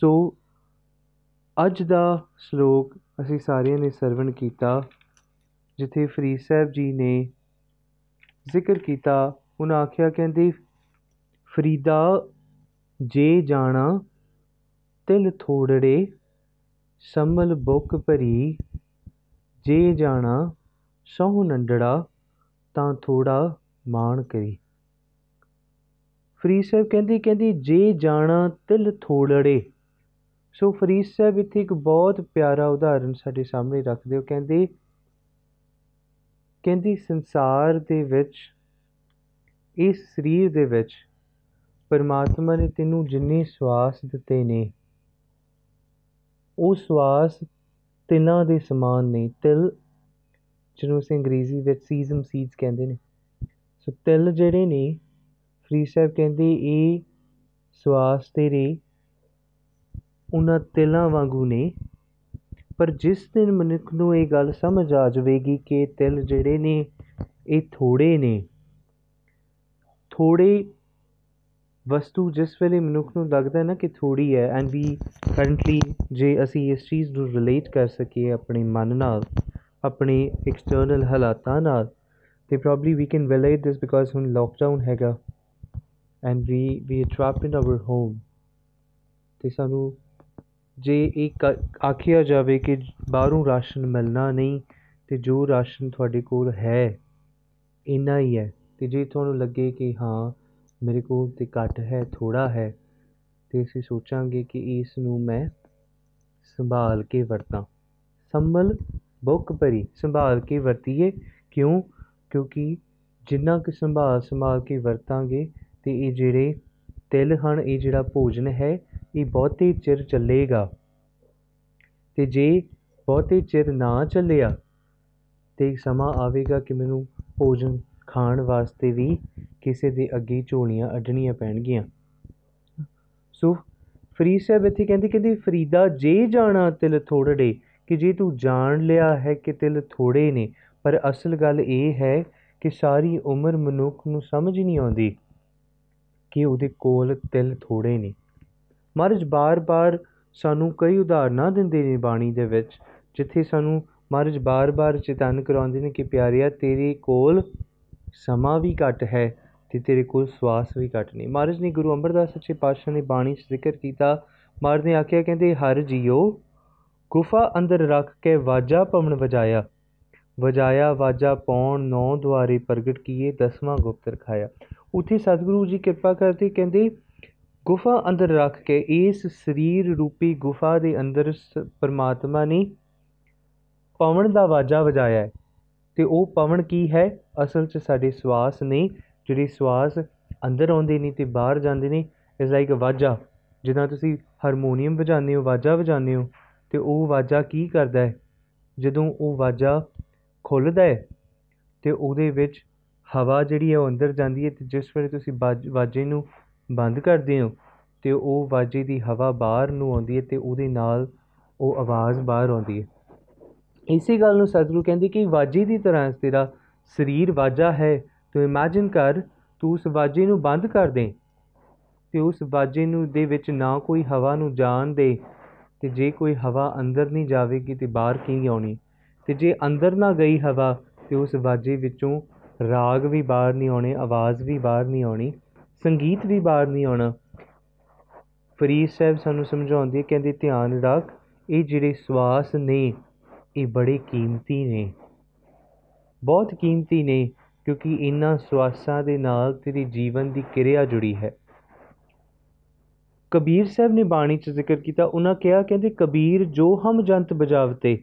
ਸੋ ਅੱਜ ਦਾ ਸ਼ਲੋਕ ਅਸੀਂ ਸਾਰਿਆਂ ਨੇ ਸਰਵਣ ਕੀਤਾ, ਜਿੱਥੇ ਫਰੀਦ ਸਾਹਿਬ ਜੀ ਨੇ ਜ਼ਿਕਰ ਕੀਤਾ, ਉਹਨਾਂ ਆਖਿਆ, ਕਹਿੰਦੇ, ਫਰੀਦਾ ਜੇ ਜਾਣਾ, ਤਿਲ ਥੋੜੜੇ, ਸੰਮਲ ਬੁੱਕ ਭਰੀ, ਜੇ ਜਾਣਾ ਸਹੁ ਨੰਡੜਾ, ਤਾਂ ਥੋੜਾ ਮਾਣ ਕਰੀ। ਫਰੀਦ ਸਾਹਿਬ ਕਹਿੰਦੀ ਕਹਿੰਦੀ, ਜੇ ਜਾਣਾ ਤਿਲ ਥੋੜੜੇ ਸੋ ਫਰੀਦ ਸਾਹਿਬ, ਇੱਥੇ ਇੱਕ ਬਹੁਤ ਪਿਆਰਾ ਉਦਾਹਰਨ ਸਾਡੇ ਸਾਹਮਣੇ ਰੱਖਦੇ ਹੋ ਕਹਿੰਦੇ, ਕਹਿੰਦੀ ਸੰਸਾਰ ਦੇ ਵਿੱਚ, ਇਸ ਸਰੀਰ ਦੇ ਵਿੱਚ ਪਰਮਾਤਮਾ ਨੇ ਤੈਨੂੰ ਜਿੰਨੇ ਸਵਾਸ ਦਿੱਤੇ ਨੇ, ਉਹ ਸਵਾਸ ਤਿਲਾਂ ਦੇ ਸਮਾਨ ਨੇ। ਤਿਲ ਜਿਹਨੂੰ ਅਸੀਂ ਅੰਗਰੇਜ਼ੀ ਵਿੱਚ ਸੀਜ਼ਮ ਸੀਡਸ ਕਹਿੰਦੇ ਨੇ। ਸੋ ਤਿਲ ਜਿਹੜੇ ਨੇ ਫਰੀ ਸਾਹਿਬ ਕਹਿੰਦੇ, ਇਹ ਸਵਾਸ ਤੇਰੇ ਉਹਨਾਂ ਤਿਲਾਂ ਵਾਂਗੂ ਨੇ। ਪਰ ਜਿਸ ਦਿਨ ਮਨੁੱਖ ਨੂੰ ਇਹ ਗੱਲ ਸਮਝ ਆ ਜਾਵੇਗੀ ਕਿ ਤਿਲ ਜਿਹੜੇ ਨੇ, ਇਹ ਥੋੜੇ ਨੇ। ਥੋੜੇ ਵਸਤੂ ਜਿਸ ਵੇਲੇ ਮਨੁੱਖ ਨੂੰ ਲੱਗਦਾ ਨਾ ਕਿ ਥੋੜੀ ਹੈ ਐਂਡ ਵੀ ਕਰੰਟਲੀ ਜੇ ਅਸੀਂ ਇਸ ਚੀਜ਼ ਨੂੰ ਰਿਲੇਟ ਕਰ ਸਕੀਏ ਆਪਣੇ ਮਨ ਨਾਲ, ਆਪਣੇ ਐਕਸਟਰਨਲ ਹਾਲਾਤਾਂ ਨਾਲ ਤੇ probably we can relate this because ਹੁਣ ਲੋਕਡਾਊਨ ਹੈਗਾ and we we are trapped in our home ਤੇ ਸਾਨੂੰ ਜੇ ਇਹ ਆਖਿਆ ਜਾਵੇ ਕਿ ਬਾਹਰੋਂ ਰਾਸ਼ਨ ਮਿਲਣਾ ਨਹੀਂ, ਤੇ ਜੋ ਰਾਸ਼ਨ ਤੁਹਾਡੇ ਕੋਲ ਹੈ, ਇੰਨਾ ਹੀ ਹੈ। ਤੇ ਜੇ ਤੁਹਾਨੂੰ ਲੱਗੇ ਕਿ ਹਾਂ, ਮੇਰੇ ਕੋਲ ਤੇ ਘੱਟ ਹੈ ਥੋੜਾ ਹੈ, ਤੇ ਅਸੀਂ ਸੋਚਾਂਗੇ ਕਿ ਇਸ ਨੂੰ ਮੈਂ ਸੰਭਾਲ ਕੇ ਵਰਤਾਂ। ਸੰਭਲ ਬੁੱਕ ਭਰੀ, ਸੰਭਾਲ ਕੇ ਵਰਤੀਏ। ਕਿਉਂ? ਕਿਉਂਕਿ ਜਿੰਨਾ ਕਿ ਸੰਭਾਲ ਸੰਭਾਲ ਕੇ ਵਰਤਾਂਗੇ, ਤੇ ਇਹ ਜਿਹੜੇ ਤਿਲ ਹਨ, ਇਹ ਜਿਹੜਾ ਭੋਜਨ ਹੈ ਇਹ ਬਹੁਤੇ ਚਿਰ ਚੱਲੇਗਾ। ਤੇ ਜੇ ਬਹੁਤੇ ਚਿਰ ਨਾ ਚੱਲਿਆ, ਤੇ ਸਮਾਂ ਆਵੇਗਾ ਕਿ ਮੈਨੂੰ ਭੋਜਨ ਖਾਣ ਵਾਸਤੇ ਵੀ ਕਿਸੇ ਦੇ ਅੱਗੇ ਝੋਲੀਆਂ ਅੱਡਣੀਆਂ ਪੈਣਗੀਆਂ। ਸੋ ਫਰੀਦ ਸਾਹਿਬ ਇੱਥੇ ਕਹਿੰਦੇ ਕਹਿੰਦੇ, ਫਰੀਦਾ, ਜੇ ਜਾਣਾ ਤਿਲ ਥੋੜੜੇ, ਕਿ ਜੇ ਤੂੰ ਜਾਣ ਲਿਆ ਹੈ ਕਿ ਤਿਲ ਥੋੜੇ ਨੇ, ਪਰ ਅਸਲ ਗੱਲ ਇਹ ਹੈ ਕਿ ਸਾਰੀ ਉਮਰ ਮਨੁੱਖ ਨੂੰ ਸਮਝ ਨਹੀਂ ਆਉਂਦੀ ਕਿ ਉਹਦੇ ਕੋਲ ਤਿਲ ਥੋੜੇ ਨੇ। ਮਹਾਰਾਜ ਬਾਰ-ਬਾਰ ਸਾਨੂੰ ਕਈ ਉਦਾਹਰਨਾਂ ਦਿੰਦੇ ਨੇ ਬਾਣੀ ਦੇ ਵਿੱਚ, ਜਿੱਥੇ ਸਾਨੂੰ ਮਹਾਰਾਜ ਬਾਰ-ਬਾਰ ਚੇਤਨ ਕਰਾਉਂਦੇ ਨੇ ਕਿ ਪਿਆਰਿਆ, ਤੇਰੇ ਕੋਲ ਸਮਾਂ ਵੀ ਘੱਟ ਹੈ ਤੇ ਤੇਰੇ ਕੋਲ ਸਵਾਸ ਵੀ ਘੱਟ ਨਹੀਂ ਮਹਾਰਾਜ ਨੇ ਗੁਰੂ ਅਮਰਦਾਸ ਸੱਚੇ ਪਾਤਸ਼ਾਹ ਨੇ ਬਾਣੀ 'ਚ ਜ਼ਿਕਰ ਕੀਤਾ। ਮਹਾਰਾਜ ਨੇ ਆਖਿਆ, ਕਹਿੰਦੇ, ਹਰ ਜੀਓ, ਗੁਫਾ ਅੰਦਰ ਰੱਖ ਕੇ ਵਾਜਾ ਪਵਨ ਵਜਾਇਆ। ਵਜਾਇਆ, ਵਾਜਾ ਪੌਣ ਨੌ ਦੁਆਰੇ ਪ੍ਰਗਟ ਕੀਏ, ਦਸਵਾਂ ਗੁਪਤ ਰਖਾਇਆ। ਉਥੇ ਸਤਿਗੁਰੂ ਜੀ ਕਿਰਪਾ ਕਰਦੇ, ਕਹਿੰਦੇ ਗੁਫਾ ਅੰਦਰ ਰੱਖ ਕੇ ਇਸ ਸਰੀਰ ਰੂਪੀ ਗੁਫਾ ਦੇ ਅੰਦਰ ਪਰਮਾਤਮਾ ਨੇ ਪਵਨ ਦਾ ਵਾਜਾ ਵਜਾਇਆ ਹੈ। ਤੇ ਉਹ ਪਵਨ ਕੀ ਹੈ? ਅਸਲ 'ਚ ਸਾਡੇ ਸਵਾਸ ਨੇ, ਜਿਹੜੇ ਸਵਾਸ ਅੰਦਰ ਆਉਂਦੇ ਨੇ ਤੇ ਬਾਹਰ ਜਾਂਦੇ ਨੇ ਇਜ਼ ਲਾਈਕ ਅ ਵਾਜਾ। ਜਿੱਦਾਂ ਤੁਸੀਂ ਹਾਰਮੋਨੀਅਮ ਵਜਾਉਂਦੇ ਹੋ, ਵਾਜਾ ਵਜਾਉਂਦੇ ਹੋ, ਤੇ ਉਹ ਵਾਜਾ ਕੀ ਕਰਦਾ ਹੈ? ਜਦੋਂ ਉਹ ਵਾਜਾ ਖੁੱਲਦਾ ਹੈ, ਤੇ ਉਹਦੇ ਵਿੱਚ ਹਵਾ ਜਿਹੜੀ ਹੈ ਉਹ ਅੰਦਰ ਜਾਂਦੀ ਹੈ ਤੇ ਜਿਸ ਵੇਲੇ ਤੁਸੀਂ ਵਾਜੇ ਨੂੰ ਬੰਦ ਕਰਦੇ ਹੋ ਤੇ ਉਹ ਵਾਜੇ ਦੀ ਹਵਾ ਬਾਹਰ ਨੂੰ ਆਉਂਦੀ ਹੈ ਤੇ ਉਹਦੇ ਨਾਲ ਉਹ ਆਵਾਜ਼ ਬਾਹਰ ਆਉਂਦੀ ਹੈ। ਇਸੇ ਗੱਲ ਨੂੰ ਸਤਿਗੁਰੂ ਕਹਿੰਦੇ ਕਿ ਵਾਜੇ ਦੀ ਤਰ੍ਹਾਂ ਤੇਰਾ ਸਰੀਰ ਵਾਜਾ ਹੈ, ਤੂੰ ਇਮੇਜਿਨ ਕਰ, ਤੂੰ ਉਸ ਵਾਜੇ ਨੂੰ ਬੰਦ ਕਰ ਦੇ ਤੇ ਉਸ ਵਾਜੇ ਨੂੰ ਦੇ ਵਿੱਚ ਨਾ ਕੋਈ ਹਵਾ ਨੂੰ ਜਾਣ ਦੇ ਤੇ ਜੇ ਕੋਈ ਹਵਾ ਅੰਦਰ ਨਹੀਂ ਜਾਵੇਗੀ ਤੇ ਬਾਹਰ ਕੀ ਆਉਣੀ? ਤੇ ਜੇ ਅੰਦਰ ਨਾ ਗਈ ਹਵਾ ਤੇ ਉਸ ਵਾਜੇ ਵਿੱਚੋਂ ਰਾਗ ਵੀ ਬਾਹਰ ਨਹੀਂ ਆਉਣੇ, ਆਵਾਜ਼ ਵੀ ਬਾਹਰ ਨਹੀਂ ਆਉਣੀ। ਸੰਗੀਤ ਵੀ ਬਾਹਰ ਨਹੀਂ ਆਉਣਾ। ਫਰੀਦ ਸਾਹਿਬ ਸਾਨੂੰ ਸਮਝਾਉਂਦੇ ਕਹਿੰਦੇ, ਧਿਆਨ ਰੱਖ, ਇਹ ਜਿਹੜੇ ਸਵਾਸ ਨੇ, ਇਹ ਬੜੇ ਕੀਮਤੀ ਨੇ। ਬਹੁਤ ਕੀਮਤੀ ਨੇ, ਕਿਉਂਕਿ ਇਹਨਾਂ ਸਵਾਸਾਂ ਦੇ ਨਾਲ ਤੇਰੇ ਜੀਵਨ ਦੀ ਕਿਰਿਆ ਜੁੜੀ ਹੈ। ਕਬੀਰ ਸਾਹਿਬ ਨੇ ਬਾਣੀ 'ਚ ਜ਼ਿਕਰ ਕੀਤਾ, ਉਹਨਾਂ ਕਿਹਾ, ਕਹਿੰਦੇ, ਕਬੀਰ ਜੋ ਹਮ ਜੰਤ ਬਜਾਵਤੇ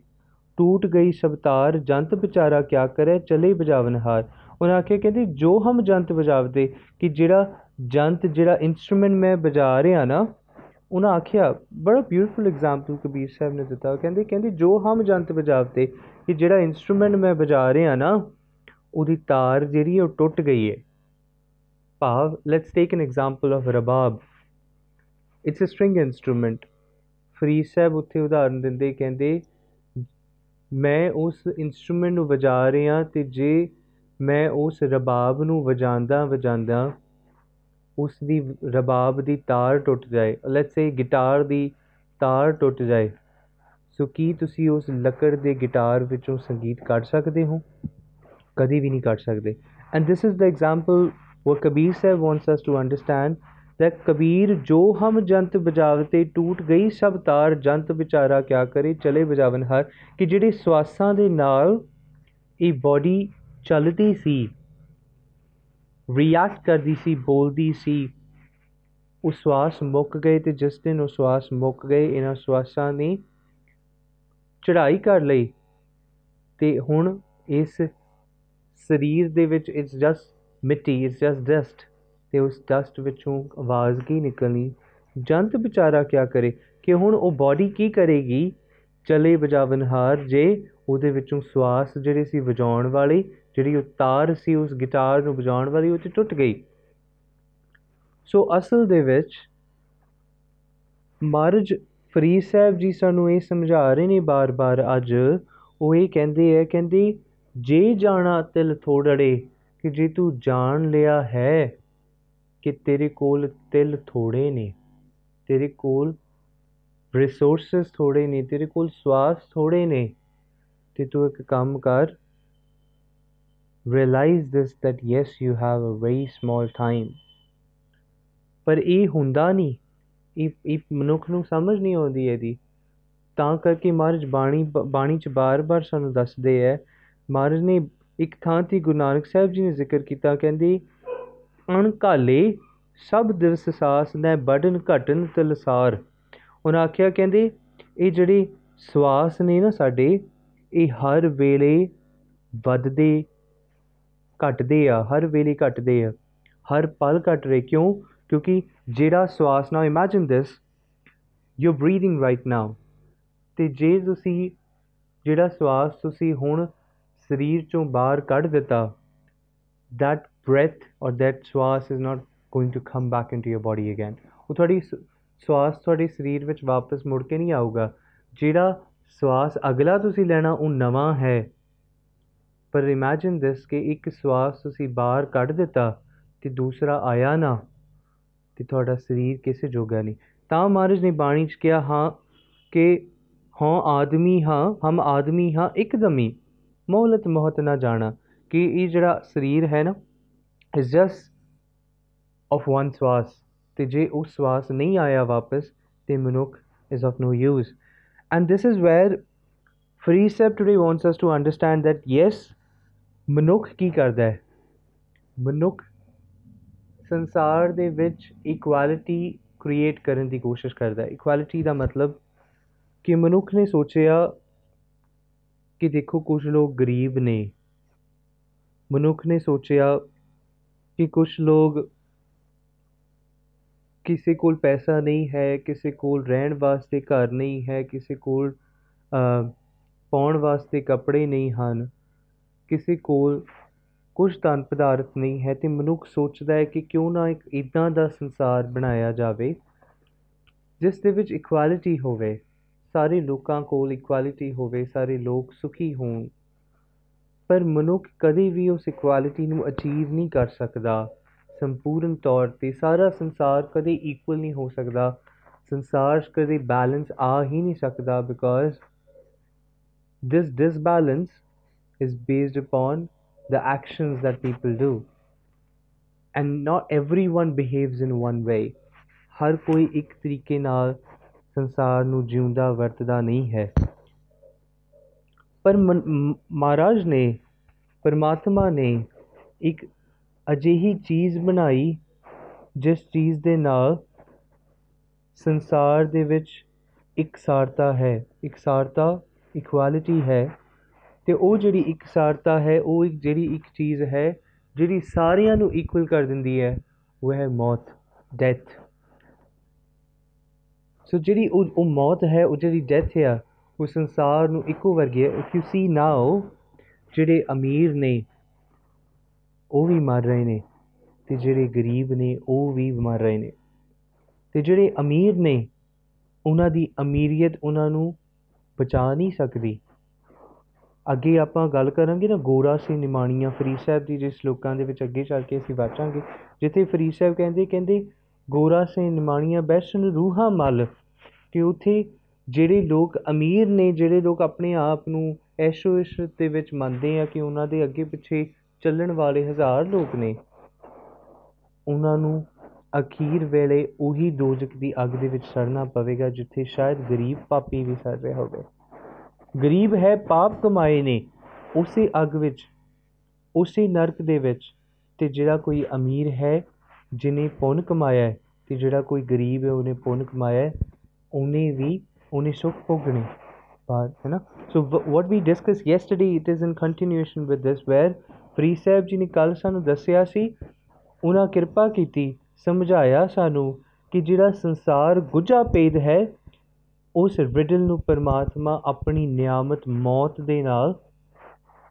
ਟੂਟ ਗਈ ਸਬਤਾਰ ਜੰਤ ਵਿਚਾਰਾ ਕਿਆ ਕਰੇ, ਚਲੇ ਬਜਾਵਨਹਾਰ ਉਹਨਾਂ ਆਖਿਆ ਕਹਿੰਦੇ, ਜੋ ਹਮ ਜੰਤ ਬਜਾਵਤੇ ਕਿ ਜਿਹੜਾ ਜੰਤ, ਜਿਹੜਾ ਇਨਸਟਰੂਮੈਂਟ ਮੈਂ ਵਜਾ ਰਿਹਾ ਨਾ, ਉਹਨਾਂ ਆਖਿਆ, ਬੜਾ ਬਿਊਟੀਫੁਲ ਐਗਜ਼ਾਮਪਲ ਕਬੀਰ ਸਾਹਿਬ ਨੇ ਦਿੱਤਾ। ਕਹਿੰਦੇ ਕਹਿੰਦੇ, ਜੋ ਹਮ ਜੰਤ ਵਜਾਵਤੇ, ਕਿ ਜਿਹੜਾ ਇਨਸਟਰੂਮੈਂਟ ਮੈਂ ਵਜਾ ਰਿਹਾ ਨਾ, ਉਹਦੀ ਤਾਰ ਜਿਹੜੀ ਉਹ ਟੁੱਟ ਗਈ ਹੈ। ਭਾਵ let's take an example of rabab it's a string instrument Farid Sahib ਉੱਥੇ ਉਦਾਹਰਨ ਦਿੰਦੇ, ਕਹਿੰਦੇ, ਮੈਂ ਉਸ ਇਨਸਟਰੂਮੈਂਟ ਨੂੰ ਵਜਾ ਰਿਹਾ ਤੇ ਜੇ ਮੈਂ ਉਸ ਰਬਾਬ ਨੂੰ ਵਜਾਉਂਦਾ ਵਜਾਉਂਦਾ ਉਸ ਦੀ ਰਬਾਬ ਦੀ ਤਾਰ ਟੁੱਟ ਜਾਏ। ਲੈਟਸ ਸੇ ਗਿਟਾਰ ਦੀ ਤਾਰ ਟੁੱਟ ਜਾਏ। ਸੋ ਕੀ ਤੁਸੀਂ ਉਸ ਲੱਕੜ ਦੇ ਗਿਟਾਰ ਵਿੱਚੋਂ ਸੰਗੀਤ ਕੱਢ ਸਕਦੇ ਹੋ? ਕਦੀ ਵੀ ਨਹੀਂ ਕੱਢ ਸਕਦੇ। And this is the example what Kabir Sahib wants us to understand, that Kabir ਜੋ ਹਮ ਜੰਤ ਬਜਾਵਤੇ ਟੂਟ ਗਈ ਸਭ ਤਾਰ, ਜੰਤ ਵਿਚਾਰਾ ਕਿਆ ਕਰੇ? ਚਲੇ ਬਜਾਵਨ ਹਰ, ਕਿ ਜਿਹੜੇ ਸਵਾਸਾਂ ਦੇ ਨਾਲ ਇਹ ਬਾਡੀ ਚੱਲਦੀ ਸੀ। ਰਿਐਕਟ ਕਰਦੀ ਸੀ, ਬੋਲਦੀ ਸੀ। ਉਹ ਸਵਾਸ ਮੁੱਕ ਗਏ ਤੇ ਜਿਸ ਦਿਨ ਉਹ ਸਵਾਸ ਮੁੱਕ ਗਏ, ਇਹਨਾਂ ਸਵਾਸਾਂ ਨੇ ਚੜ੍ਹਾਈ ਕਰ ਲਈ ਤੇ ਹੁਣ ਇਸ ਸਰੀਰ ਦੇ ਵਿੱਚ ਇਟਸ ਜਸਟ ਮਿੱਟੀ ਇਟਸ ਜਸਟ ਡਸਟ ਤੇ ਉਸ ਡਸਟ ਵਿੱਚੋਂ ਆਵਾਜ਼ ਕੀ ਨਿਕਲਣੀ? ਜੰਤ ਵਿਚਾਰਾ ਕਿਆ ਕਰੇ? ਕਿ ਹੁਣ ਉਹ ਬਾਡੀ ਕੀ ਕਰੇਗੀ? ਚਲੇ ਬਜਾਵਨਹਾਰ ਜੇ ਉਹਦੇ ਵਿੱਚੋਂ ਸਵਾਸ ਜਿਹੜੇ ਸੀ ਵਜਾਉਣ ਵਾਲੇ ਜਿਹੜੀ ਉਹ ਤਾਰ ਸੀ, ਉਸ ਗਿਟਾਰ ਨੂੰ ਵਜਾਉਣ ਵਾਲੀ, ਉਹ ਤੇ ਟੁੱਟ ਗਈ। ਸੋ ਅਸਲ ਦੇ ਵਿੱਚ ਮਹਾਰਾਜ ਫਰੀਦ ਸਾਹਿਬ ਜੀ ਸਾਨੂੰ ਇਹ ਸਮਝਾ ਰਹੇ ਨੇ ਬਾਰ-ਬਾਰ ਅੱਜ। ਉਹ ਇਹ ਕਹਿੰਦੇ ਆ, ਕਹਿੰਦੇ, ਜੇ ਜਾਣਾ ਤਿਲ ਥੋੜੜੇ, ਕਿ ਜੇ ਤੂੰ ਜਾਣ ਲਿਆ ਹੈ ਕਿ ਤੇਰੇ ਕੋਲ ਤਿਲ ਥੋੜੇ ਨੇ, ਤੇਰੇ ਕੋਲ ਰਿਸੋਰਸਸ ਥੋੜੇ ਨੇ, ਤੇਰੇ ਕੋਲ ਸਵਾਸ ਥੋੜੇ ਨੇ, ਤੇ ਤੂੰ ਇੱਕ ਕੰਮ ਕਰ realize this that yes, you have a very small time. ਪਰ ਇਹ ਹੁੰਦਾ ਨਹੀਂ ਇਹ ਇਹ ਮਨੁੱਖ ਨੂੰ ਸਮਝ ਨਹੀਂ ਆਉਂਦੀ ਇਹਦੀ। ਤਾਂ ਕਰਕੇ ਮਹਾਰਾਜ ਬਾਣੀ ਬਾਣੀ ਚ ਬਾਰ-ਬਾਰ ਸਾਨੂੰ ਦੱਸਦੇ ਐ ਮਹਾਰਾਜ ਨੇ ਇੱਕ ਥਾਂ ਤੇ ਗੁਰੂ ਨਾਨਕ ਸਾਹਿਬ ਜੀ ਨੇ ਜ਼ਿਕਰ ਕੀਤਾ, ਕਹਿੰਦੇ, ਅਣਕਾਲੇ ਸਭ ਦਿਵਸ ਸਾਸ ਨੇ ਬੜਨ ਘਟਨ ਤਲਸਾਰ। ਉਹਨਾਂ ਆਖਿਆ, ਕਹਿੰਦੇ, ਇਹ ਜਿਹੜੇ ਸਵਾਸ ਨੇ ਨਾ ਸਾਡੇ, ਇਹ ਹਰ ਵੇਲੇ ਵੱਧਦੇ ਘਟਦੇ ਆ, ਹਰ ਵੇਲੇ ਘਟਦੇ ਆ। ਹਰ ਪਲ ਘਟ ਰਹੇ ਕਿਉਂ? ਕਿਉਂਕਿ ਜਿਹੜਾ ਸਵਾਸ now imagine this you breathing right now ਤੇ ਜੇ ਤੁਸੀਂ, ਜਿਹੜਾ ਸਵਾਸ ਤੁਸੀਂ ਹੁਣ ਸਰੀਰ ਚੋਂ ਬਾਹਰ ਕੱਢ ਦਿੱਤਾ, that breath or that ਸਵਾਸ is not going to come back into your body again ਉਹ ਤੁਹਾਡੀ ਸਵਾਸ ਤੁਹਾਡੇ ਸਰੀਰ ਵਿੱਚ ਵਾਪਸ ਮੁੜ ਕੇ ਨਹੀਂ ਆਊਗਾ। ਜਿਹੜਾ ਸਵਾਸ ਅਗਲਾ ਤੁਸੀਂ ਲੈਣਾ, ਉਹ ਨਵਾਂ ਹੈ। ਪਰ ਇਮੇਜਿਨ ਦਿਸ ਕਿ ਇੱਕ ਸਵਾਸ ਤੁਸੀਂ ਬਾਹਰ ਕੱਢ ਦਿੱਤਾ ਤੇ ਦੂਸਰਾ ਆਇਆ ਨਾ, ਤੇ ਤੁਹਾਡਾ ਸਰੀਰ ਕਿਸੇ ਜੋਗਾ ਨਹੀਂ। ਤਾਂ ਮਹਾਰਾਜ ਨੇ ਬਾਣੀ 'ਚ ਕਿਹਾ, ਹਾਂ, ਕਿ ਹਾਂ ਆਦਮੀ ਹਾਂ, ਹਮ ਆਦਮੀ ਹਾਂ, ਇੱਕਦਮੀ ਮੌਲਤ ਮੋਹਤ ਨਾ ਜਾਣਾ। ਕਿ ਇਹ ਜਿਹੜਾ ਸਰੀਰ ਹੈ ਨਾ ਇਜ਼ ਜਸਟ ਆਫ ਵਨ ਸਵਾਸ। ਤੇ ਜੇ ਉਹ ਸਵਾਸ ਨਹੀਂ ਆਇਆ ਵਾਪਸ, ਤੇ ਮਨੁੱਖ is of no use and this is where free step today wants us to understand that yes ਮਨੁੱਖ ਕੀ ਕਰਦਾ ਹੈ? ਮਨੁੱਖ ਸੰਸਾਰ ਦੇ ਵਿੱਚ ਇਕੁਐਲਿਟੀ ਕ੍ਰੀਏਟ ਕਰਨ ਦੀ ਕੋਸ਼ਿਸ਼ ਕਰਦਾ ਹੈ। ਇਕੁਐਲਿਟੀ ਦਾ ਮਤਲਬ ਕਿ ਮਨੁੱਖ ਨੇ ਸੋਚਿਆ ਕਿ ਦੇਖੋ ਕੁਝ ਲੋਕ ਗਰੀਬ ਨੇ। ਮਨੁੱਖ ਨੇ ਸੋਚਿਆ ਕਿ ਕੁਝ ਲੋਕ ਕਿਸੇ ਕੋਲ ਪੈਸਾ ਨਹੀਂ ਹੈ, ਕਿਸੇ ਕੋਲ ਰਹਿਣ ਵਾਸਤੇ ਘਰ ਨਹੀਂ ਹੈ, ਕਿਸੇ ਕੋਲ ਪਾਉਣ ਵਾਸਤੇ ਕੱਪੜੇ ਨਹੀਂ ਹਨ। ਕਿਸੇ ਕੋਲ ਕੁਝ ਧਨ ਪਦਾਰਥ ਨਹੀਂ ਹੈ ਤੇ ਮਨੁੱਖ ਸੋਚਦਾ ਹੈ ਕਿ ਕਿਉਂ ਨਾ ਇੱਕ ਇਦਾਂ ਦਾ ਸੰਸਾਰ ਬਣਾਇਆ ਜਾਵੇ, ਜਿਸ ਦੇ ਵਿੱਚ ਇਕੁਐਲਿਟੀ ਹੋਵੇ। ਸਾਰੇ ਲੋਕਾਂ ਕੋਲ ਇਕੁਐਲਿਟੀ ਹੋਵੇ, ਸਾਰੇ ਲੋਕ ਸੁਖੀ ਹੋਣ। ਪਰ ਮਨੁੱਖ ਕਦੇ ਵੀ ਉਸ ਇਕੁਐਲਿਟੀ ਨੂੰ ਅਚੀਵ ਨਹੀਂ ਕਰ ਸਕਦਾ। ਸੰਪੂਰਨ ਤੌਰ ਤੇ ਸਾਰਾ ਸੰਸਾਰ ਕਦੇ ਇਕੁਅਲ ਨਹੀਂ ਹੋ ਸਕਦਾ। ਸੰਸਾਰ ਕਦੇ ਬੈਲੈਂਸ ਆ ਹੀ ਨਹੀਂ ਸਕਦਾ because this disbalance is based upon the actions that people do. And not everyone behaves in one way. ਹਰ ਕੋਈ ਇੱਕ ਤਰੀਕੇ ਨਾਲ ਸੰਸਾਰ ਨੂੰ ਜਿਉਂਦਾ, ਵਰਤਦਾ ਨਹੀਂ ਹੈ। ਪਰ ਮਹਾਰਾਜ ਨੇ, ਪਰਮਾਤਮਾ ਨੇ ਇੱਕ ਅਜਿਹੀ ਚੀਜ਼ ਬਣਾਈ, ਜਿਸ ਚੀਜ਼ ਦੇ ਨਾਲ ਸੰਸਾਰ ਦੇ ਵਿੱਚ ਇਕਸਾਰਤਾ ਹੈ। ਇਕਸਾਰਤਾ ਇਕੁਐਲਿਟੀ ਹੈ। ਤੇ ਉਹ ਜਿਹੜੀ ਇਕਸਾਰਤਾ ਹੈ, ਉਹ ਇੱਕ ਜਿਹੜੀ ਇੱਕ ਚੀਜ਼ ਹੈ, ਜਿਹੜੀ ਸਾਰਿਆਂ ਨੂੰ ਇਕੁਅਲ ਕਰ ਦਿੰਦੀ ਹੈ, ਉਹ ਹੈ ਮੌਤ ਡੈਥ ਸੋ ਜਿਹੜੀ ਉਹ ਉਹ ਮੌਤ ਹੈ, ਉਹ ਜਿਹੜੀ ਡੈਥ ਹੈ ਉਹ ਸੰਸਾਰ ਨੂੰ ਇੱਕੋ ਵਰਗੀ ਹੈ। ਇਫ ਯੂ ਸੀ ਨਾਓ ਜਿਹੜੇ ਅਮੀਰ ਨੇ, ਉਹ ਵੀ ਮਰ ਰਹੇ ਨੇ, ਤੇ ਜਿਹੜੇ ਗਰੀਬ ਨੇ, ਉਹ ਵੀ ਮਰ ਰਹੇ ਨੇ। ਤੇ ਜਿਹੜੇ ਅਮੀਰ ਨੇ, ਉਹਨਾਂ ਦੀ ਅਮੀਰੀਅਤ ਉਹਨਾਂ ਨੂੰ ਬਚਾ ਨਹੀਂ ਸਕਦੀ। ਅੱਗੇ ਆਪਾਂ ਗੱਲ ਕਰਾਂਗੇ ਨਾ ਗੋਰਾ ਸੀ ਨਿਮਾਣੀਆਂ, ਫਰੀਦ ਸਾਹਿਬ ਦੀ ਜਿਸ ਲੋਕਾਂ ਦੇ ਵਿੱਚ ਅੱਗੇ ਚੱਲ ਕੇ ਅਸੀਂ ਵਾਚਾਂਗੇ, ਜਿੱਥੇ ਫਰੀਦ ਸਾਹਿਬ ਕਹਿੰਦੇ ਕਹਿੰਦੇ ਗੋਰਾ ਸੇ ਨਿਮਾਣੀਆਂ ਬੈਸਨ ਰੂਹਾਂ ਮਲ। ਕਿ ਉੱਥੇ ਜਿਹੜੇ ਲੋਕ ਅਮੀਰ ਨੇ, ਜਿਹੜੇ ਲੋਕ ਆਪਣੇ ਆਪ ਨੂੰ ਐਸ਼ੋ ਇਸ਼ਰਤ ਦੇ ਵਿੱਚ ਮੰਨਦੇ ਆ ਕਿ ਉਹਨਾਂ ਦੇ ਅੱਗੇ ਪਿੱਛੇ ਚੱਲਣ ਵਾਲੇ ਹਜ਼ਾਰ ਲੋਕ ਨੇ, ਉਹਨਾਂ ਨੂੰ ਅਖੀਰ ਵੇਲੇ ਉਹੀ ਦੋਜ਼ਖ ਦੀ ਅੱਗ ਦੇ ਵਿੱਚ ਸੜਨਾ ਪਵੇਗਾ, ਜਿੱਥੇ ਸ਼ਾਇਦ ਗਰੀਬ ਪਾਪੀ ਵੀ ਸੜ ਰਿਹਾ ਹੋਵੇ। ਗਰੀਬ ਹੈ, ਪਾਪ ਕਮਾਏ ਨੇ। ਉਸੇ ਅੱਗ ਵਿੱਚ, ਉਸੇ ਨਰਕ ਦੇ ਵਿੱਚ ਤੇ ਜਿਹੜਾ ਕੋਈ ਅਮੀਰ ਹੈ ਜਿਨੇ ਪੁੰਨ ਕਮਾਇਆ ਹੈ ਤੇ ਜਿਹੜਾ ਕੋਈ ਗਰੀਬ ਹੈ, ਉਹਨੇ ਪੁੰਨ ਕਮਾਇਆ ਹੈ, ਉਹਨੇ ਵੀ ਉਹਨੇ ਸੁੱਖ ਭੋਗਣੇ। ਬਾਅਦ ਹੈ ਨਾ so what we discuss yesterday it is in continuation with this where Farid Sahib ji ਨੇ ਕੱਲ ਸਾਨੂੰ ਦੱਸਿਆ ਸੀ, ਉਹਨਾਂ ਕਿਰਪਾ ਕੀਤੀ, ਸਮਝਾਇਆ ਸਾਨੂੰ ਕਿ ਜਿਹੜਾ ਸੰਸਾਰ ਗੁੱਜਾ ਪੇਦ ਹੈ ਉਸ ਰਿਡਲ ਨੂੰ ਪਰਮਾਤਮਾ ਆਪਣੀ ਨਿਆਮਤ ਮੌਤ ਦੇ ਨਾਲ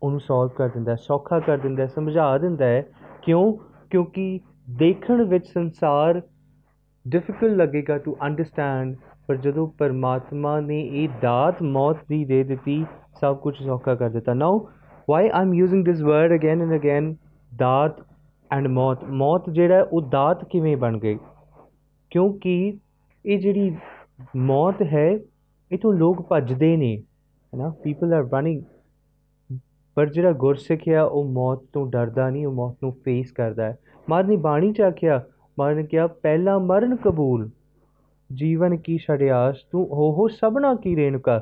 ਉਹਨੂੰ ਸੋਲਵ ਕਰ ਦਿੰਦਾ ਹੈ, ਸੌਖਾ ਕਰ ਦਿੰਦਾ ਹੈ, ਸਮਝਾ ਦਿੰਦਾ ਹੈ। ਕਿਉਂ? ਕਿਉਂਕਿ ਦੇਖਣ ਵਿੱਚ ਸੰਸਾਰ ਡਿਫਿਕਲਟ ਲੱਗੇਗਾ ਟੂ ਅੰਡਰਸਟੈਂਡ ਪਰ ਜਦੋਂ ਪਰਮਾਤਮਾ ਨੇ ਇਹ ਦਾਤ ਮੌਤ ਦੀ ਦੇ ਦਿੱਤੀ, ਸਭ ਕੁਝ ਸੌਖਾ ਕਰ ਦਿੱਤਾ। Now why I am using this word again and again ਦਾਤ ਐਂਡ ਮੌਤ? ਮੌਤ ਜਿਹੜਾ ਉਹ ਦਾਤ ਕਿਵੇਂ ਬਣ ਗਈ? ਕਿਉਂਕਿ ਇਹ ਜਿਹੜੀ ਮੌਤ ਹੈ ਇਹ ਤੋਂ ਲੋਕ ਭੱਜਦੇ ਨੇ ਹੈਨਾ ਪੀਪਲ ਆਰ ਰਨਿੰਗ ਪਰ ਜਿਹੜਾ ਗੁਰਸਿੱਖ ਆ, ਉਹ ਮੌਤ ਤੋਂ ਡਰਦਾ ਨਹੀਂ, ਉਹ ਮੌਤ ਨੂੰ ਫੇਸ ਕਰਦਾ ਹੈ। ਮਾਰ ਨੇ ਬਾਣੀ ਚ ਆਖਿਆ ਮਾਰ ਨੇ ਕਿਹਾ, ਪਹਿਲਾ ਮਰਨ ਕਬੂਲ, ਜੀਵਨ ਕੀ ਛੜਿਆਸ ਤੂੰ ਹੋ ਹੋ ਸਭਨਾ ਕੀ ਰੇਣੁਕਾ,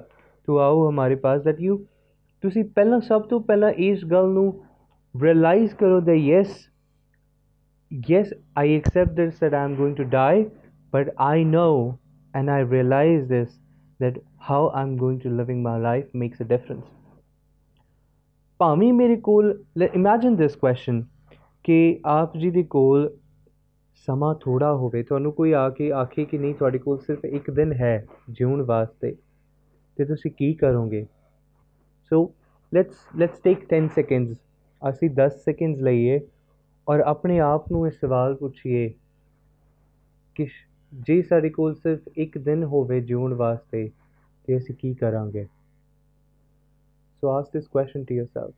ਤੂੰ ਆਓ ਹਮਾਰੇ ਪਾਸ ਦੈਟ ਯੂ ਤੁਸੀਂ ਪਹਿਲਾਂ, ਸਭ ਤੋਂ ਪਹਿਲਾਂ ਇਸ ਗੱਲ ਨੂੰ ਰਿਅਲਾਈਜ਼ ਕਰੋ that yes yes, i accept this that i'm going to die, but i know and i realize this, that how i'm going to living my life makes a difference. ਭਾਵੇਂ ਮੇਰੇ ਕੋਲ ਇਮੇਜਿਨ ਦਿਸ question ਕਿ ਆਪ ਜੀ ਦੇ ਕੋਲ ਸਮਾਂ ਥੋੜਾ ਹੋਵੇ ਤੁਹਾਨੂੰ ਕੋਈ ਆ ਕੇ ਆਖੇ ਕਿ ਨਹੀਂ ਤੁਹਾਡੇ ਕੋਲ ਸਿਰਫ ਇੱਕ ਦਿਨ ਹੈ ਜਿਉਣ ਵਾਸਤੇ ਤੇ ਤੁਸੀਂ ਕੀ ਕਰੋਗੇ so let's let's take 10 seconds ਅਸੀਂ 10 ਸੈਕਿੰਡਸ ਲਈਏ ਔਰ ਆਪਣੇ ਆਪ ਨੂੰ ਇਹ ਸਵਾਲ ਪੁੱਛੀਏ ਕਿ ਜੇ ਸਾਡੇ ਕੋਲ ਸਿਰਫ ਇੱਕ ਦਿਨ ਹੋਵੇ ਜਿਉਣ ਵਾਸਤੇ ਤਾਂ ਅਸੀਂ ਕੀ ਕਰਾਂਗੇ So ask this question to yourself.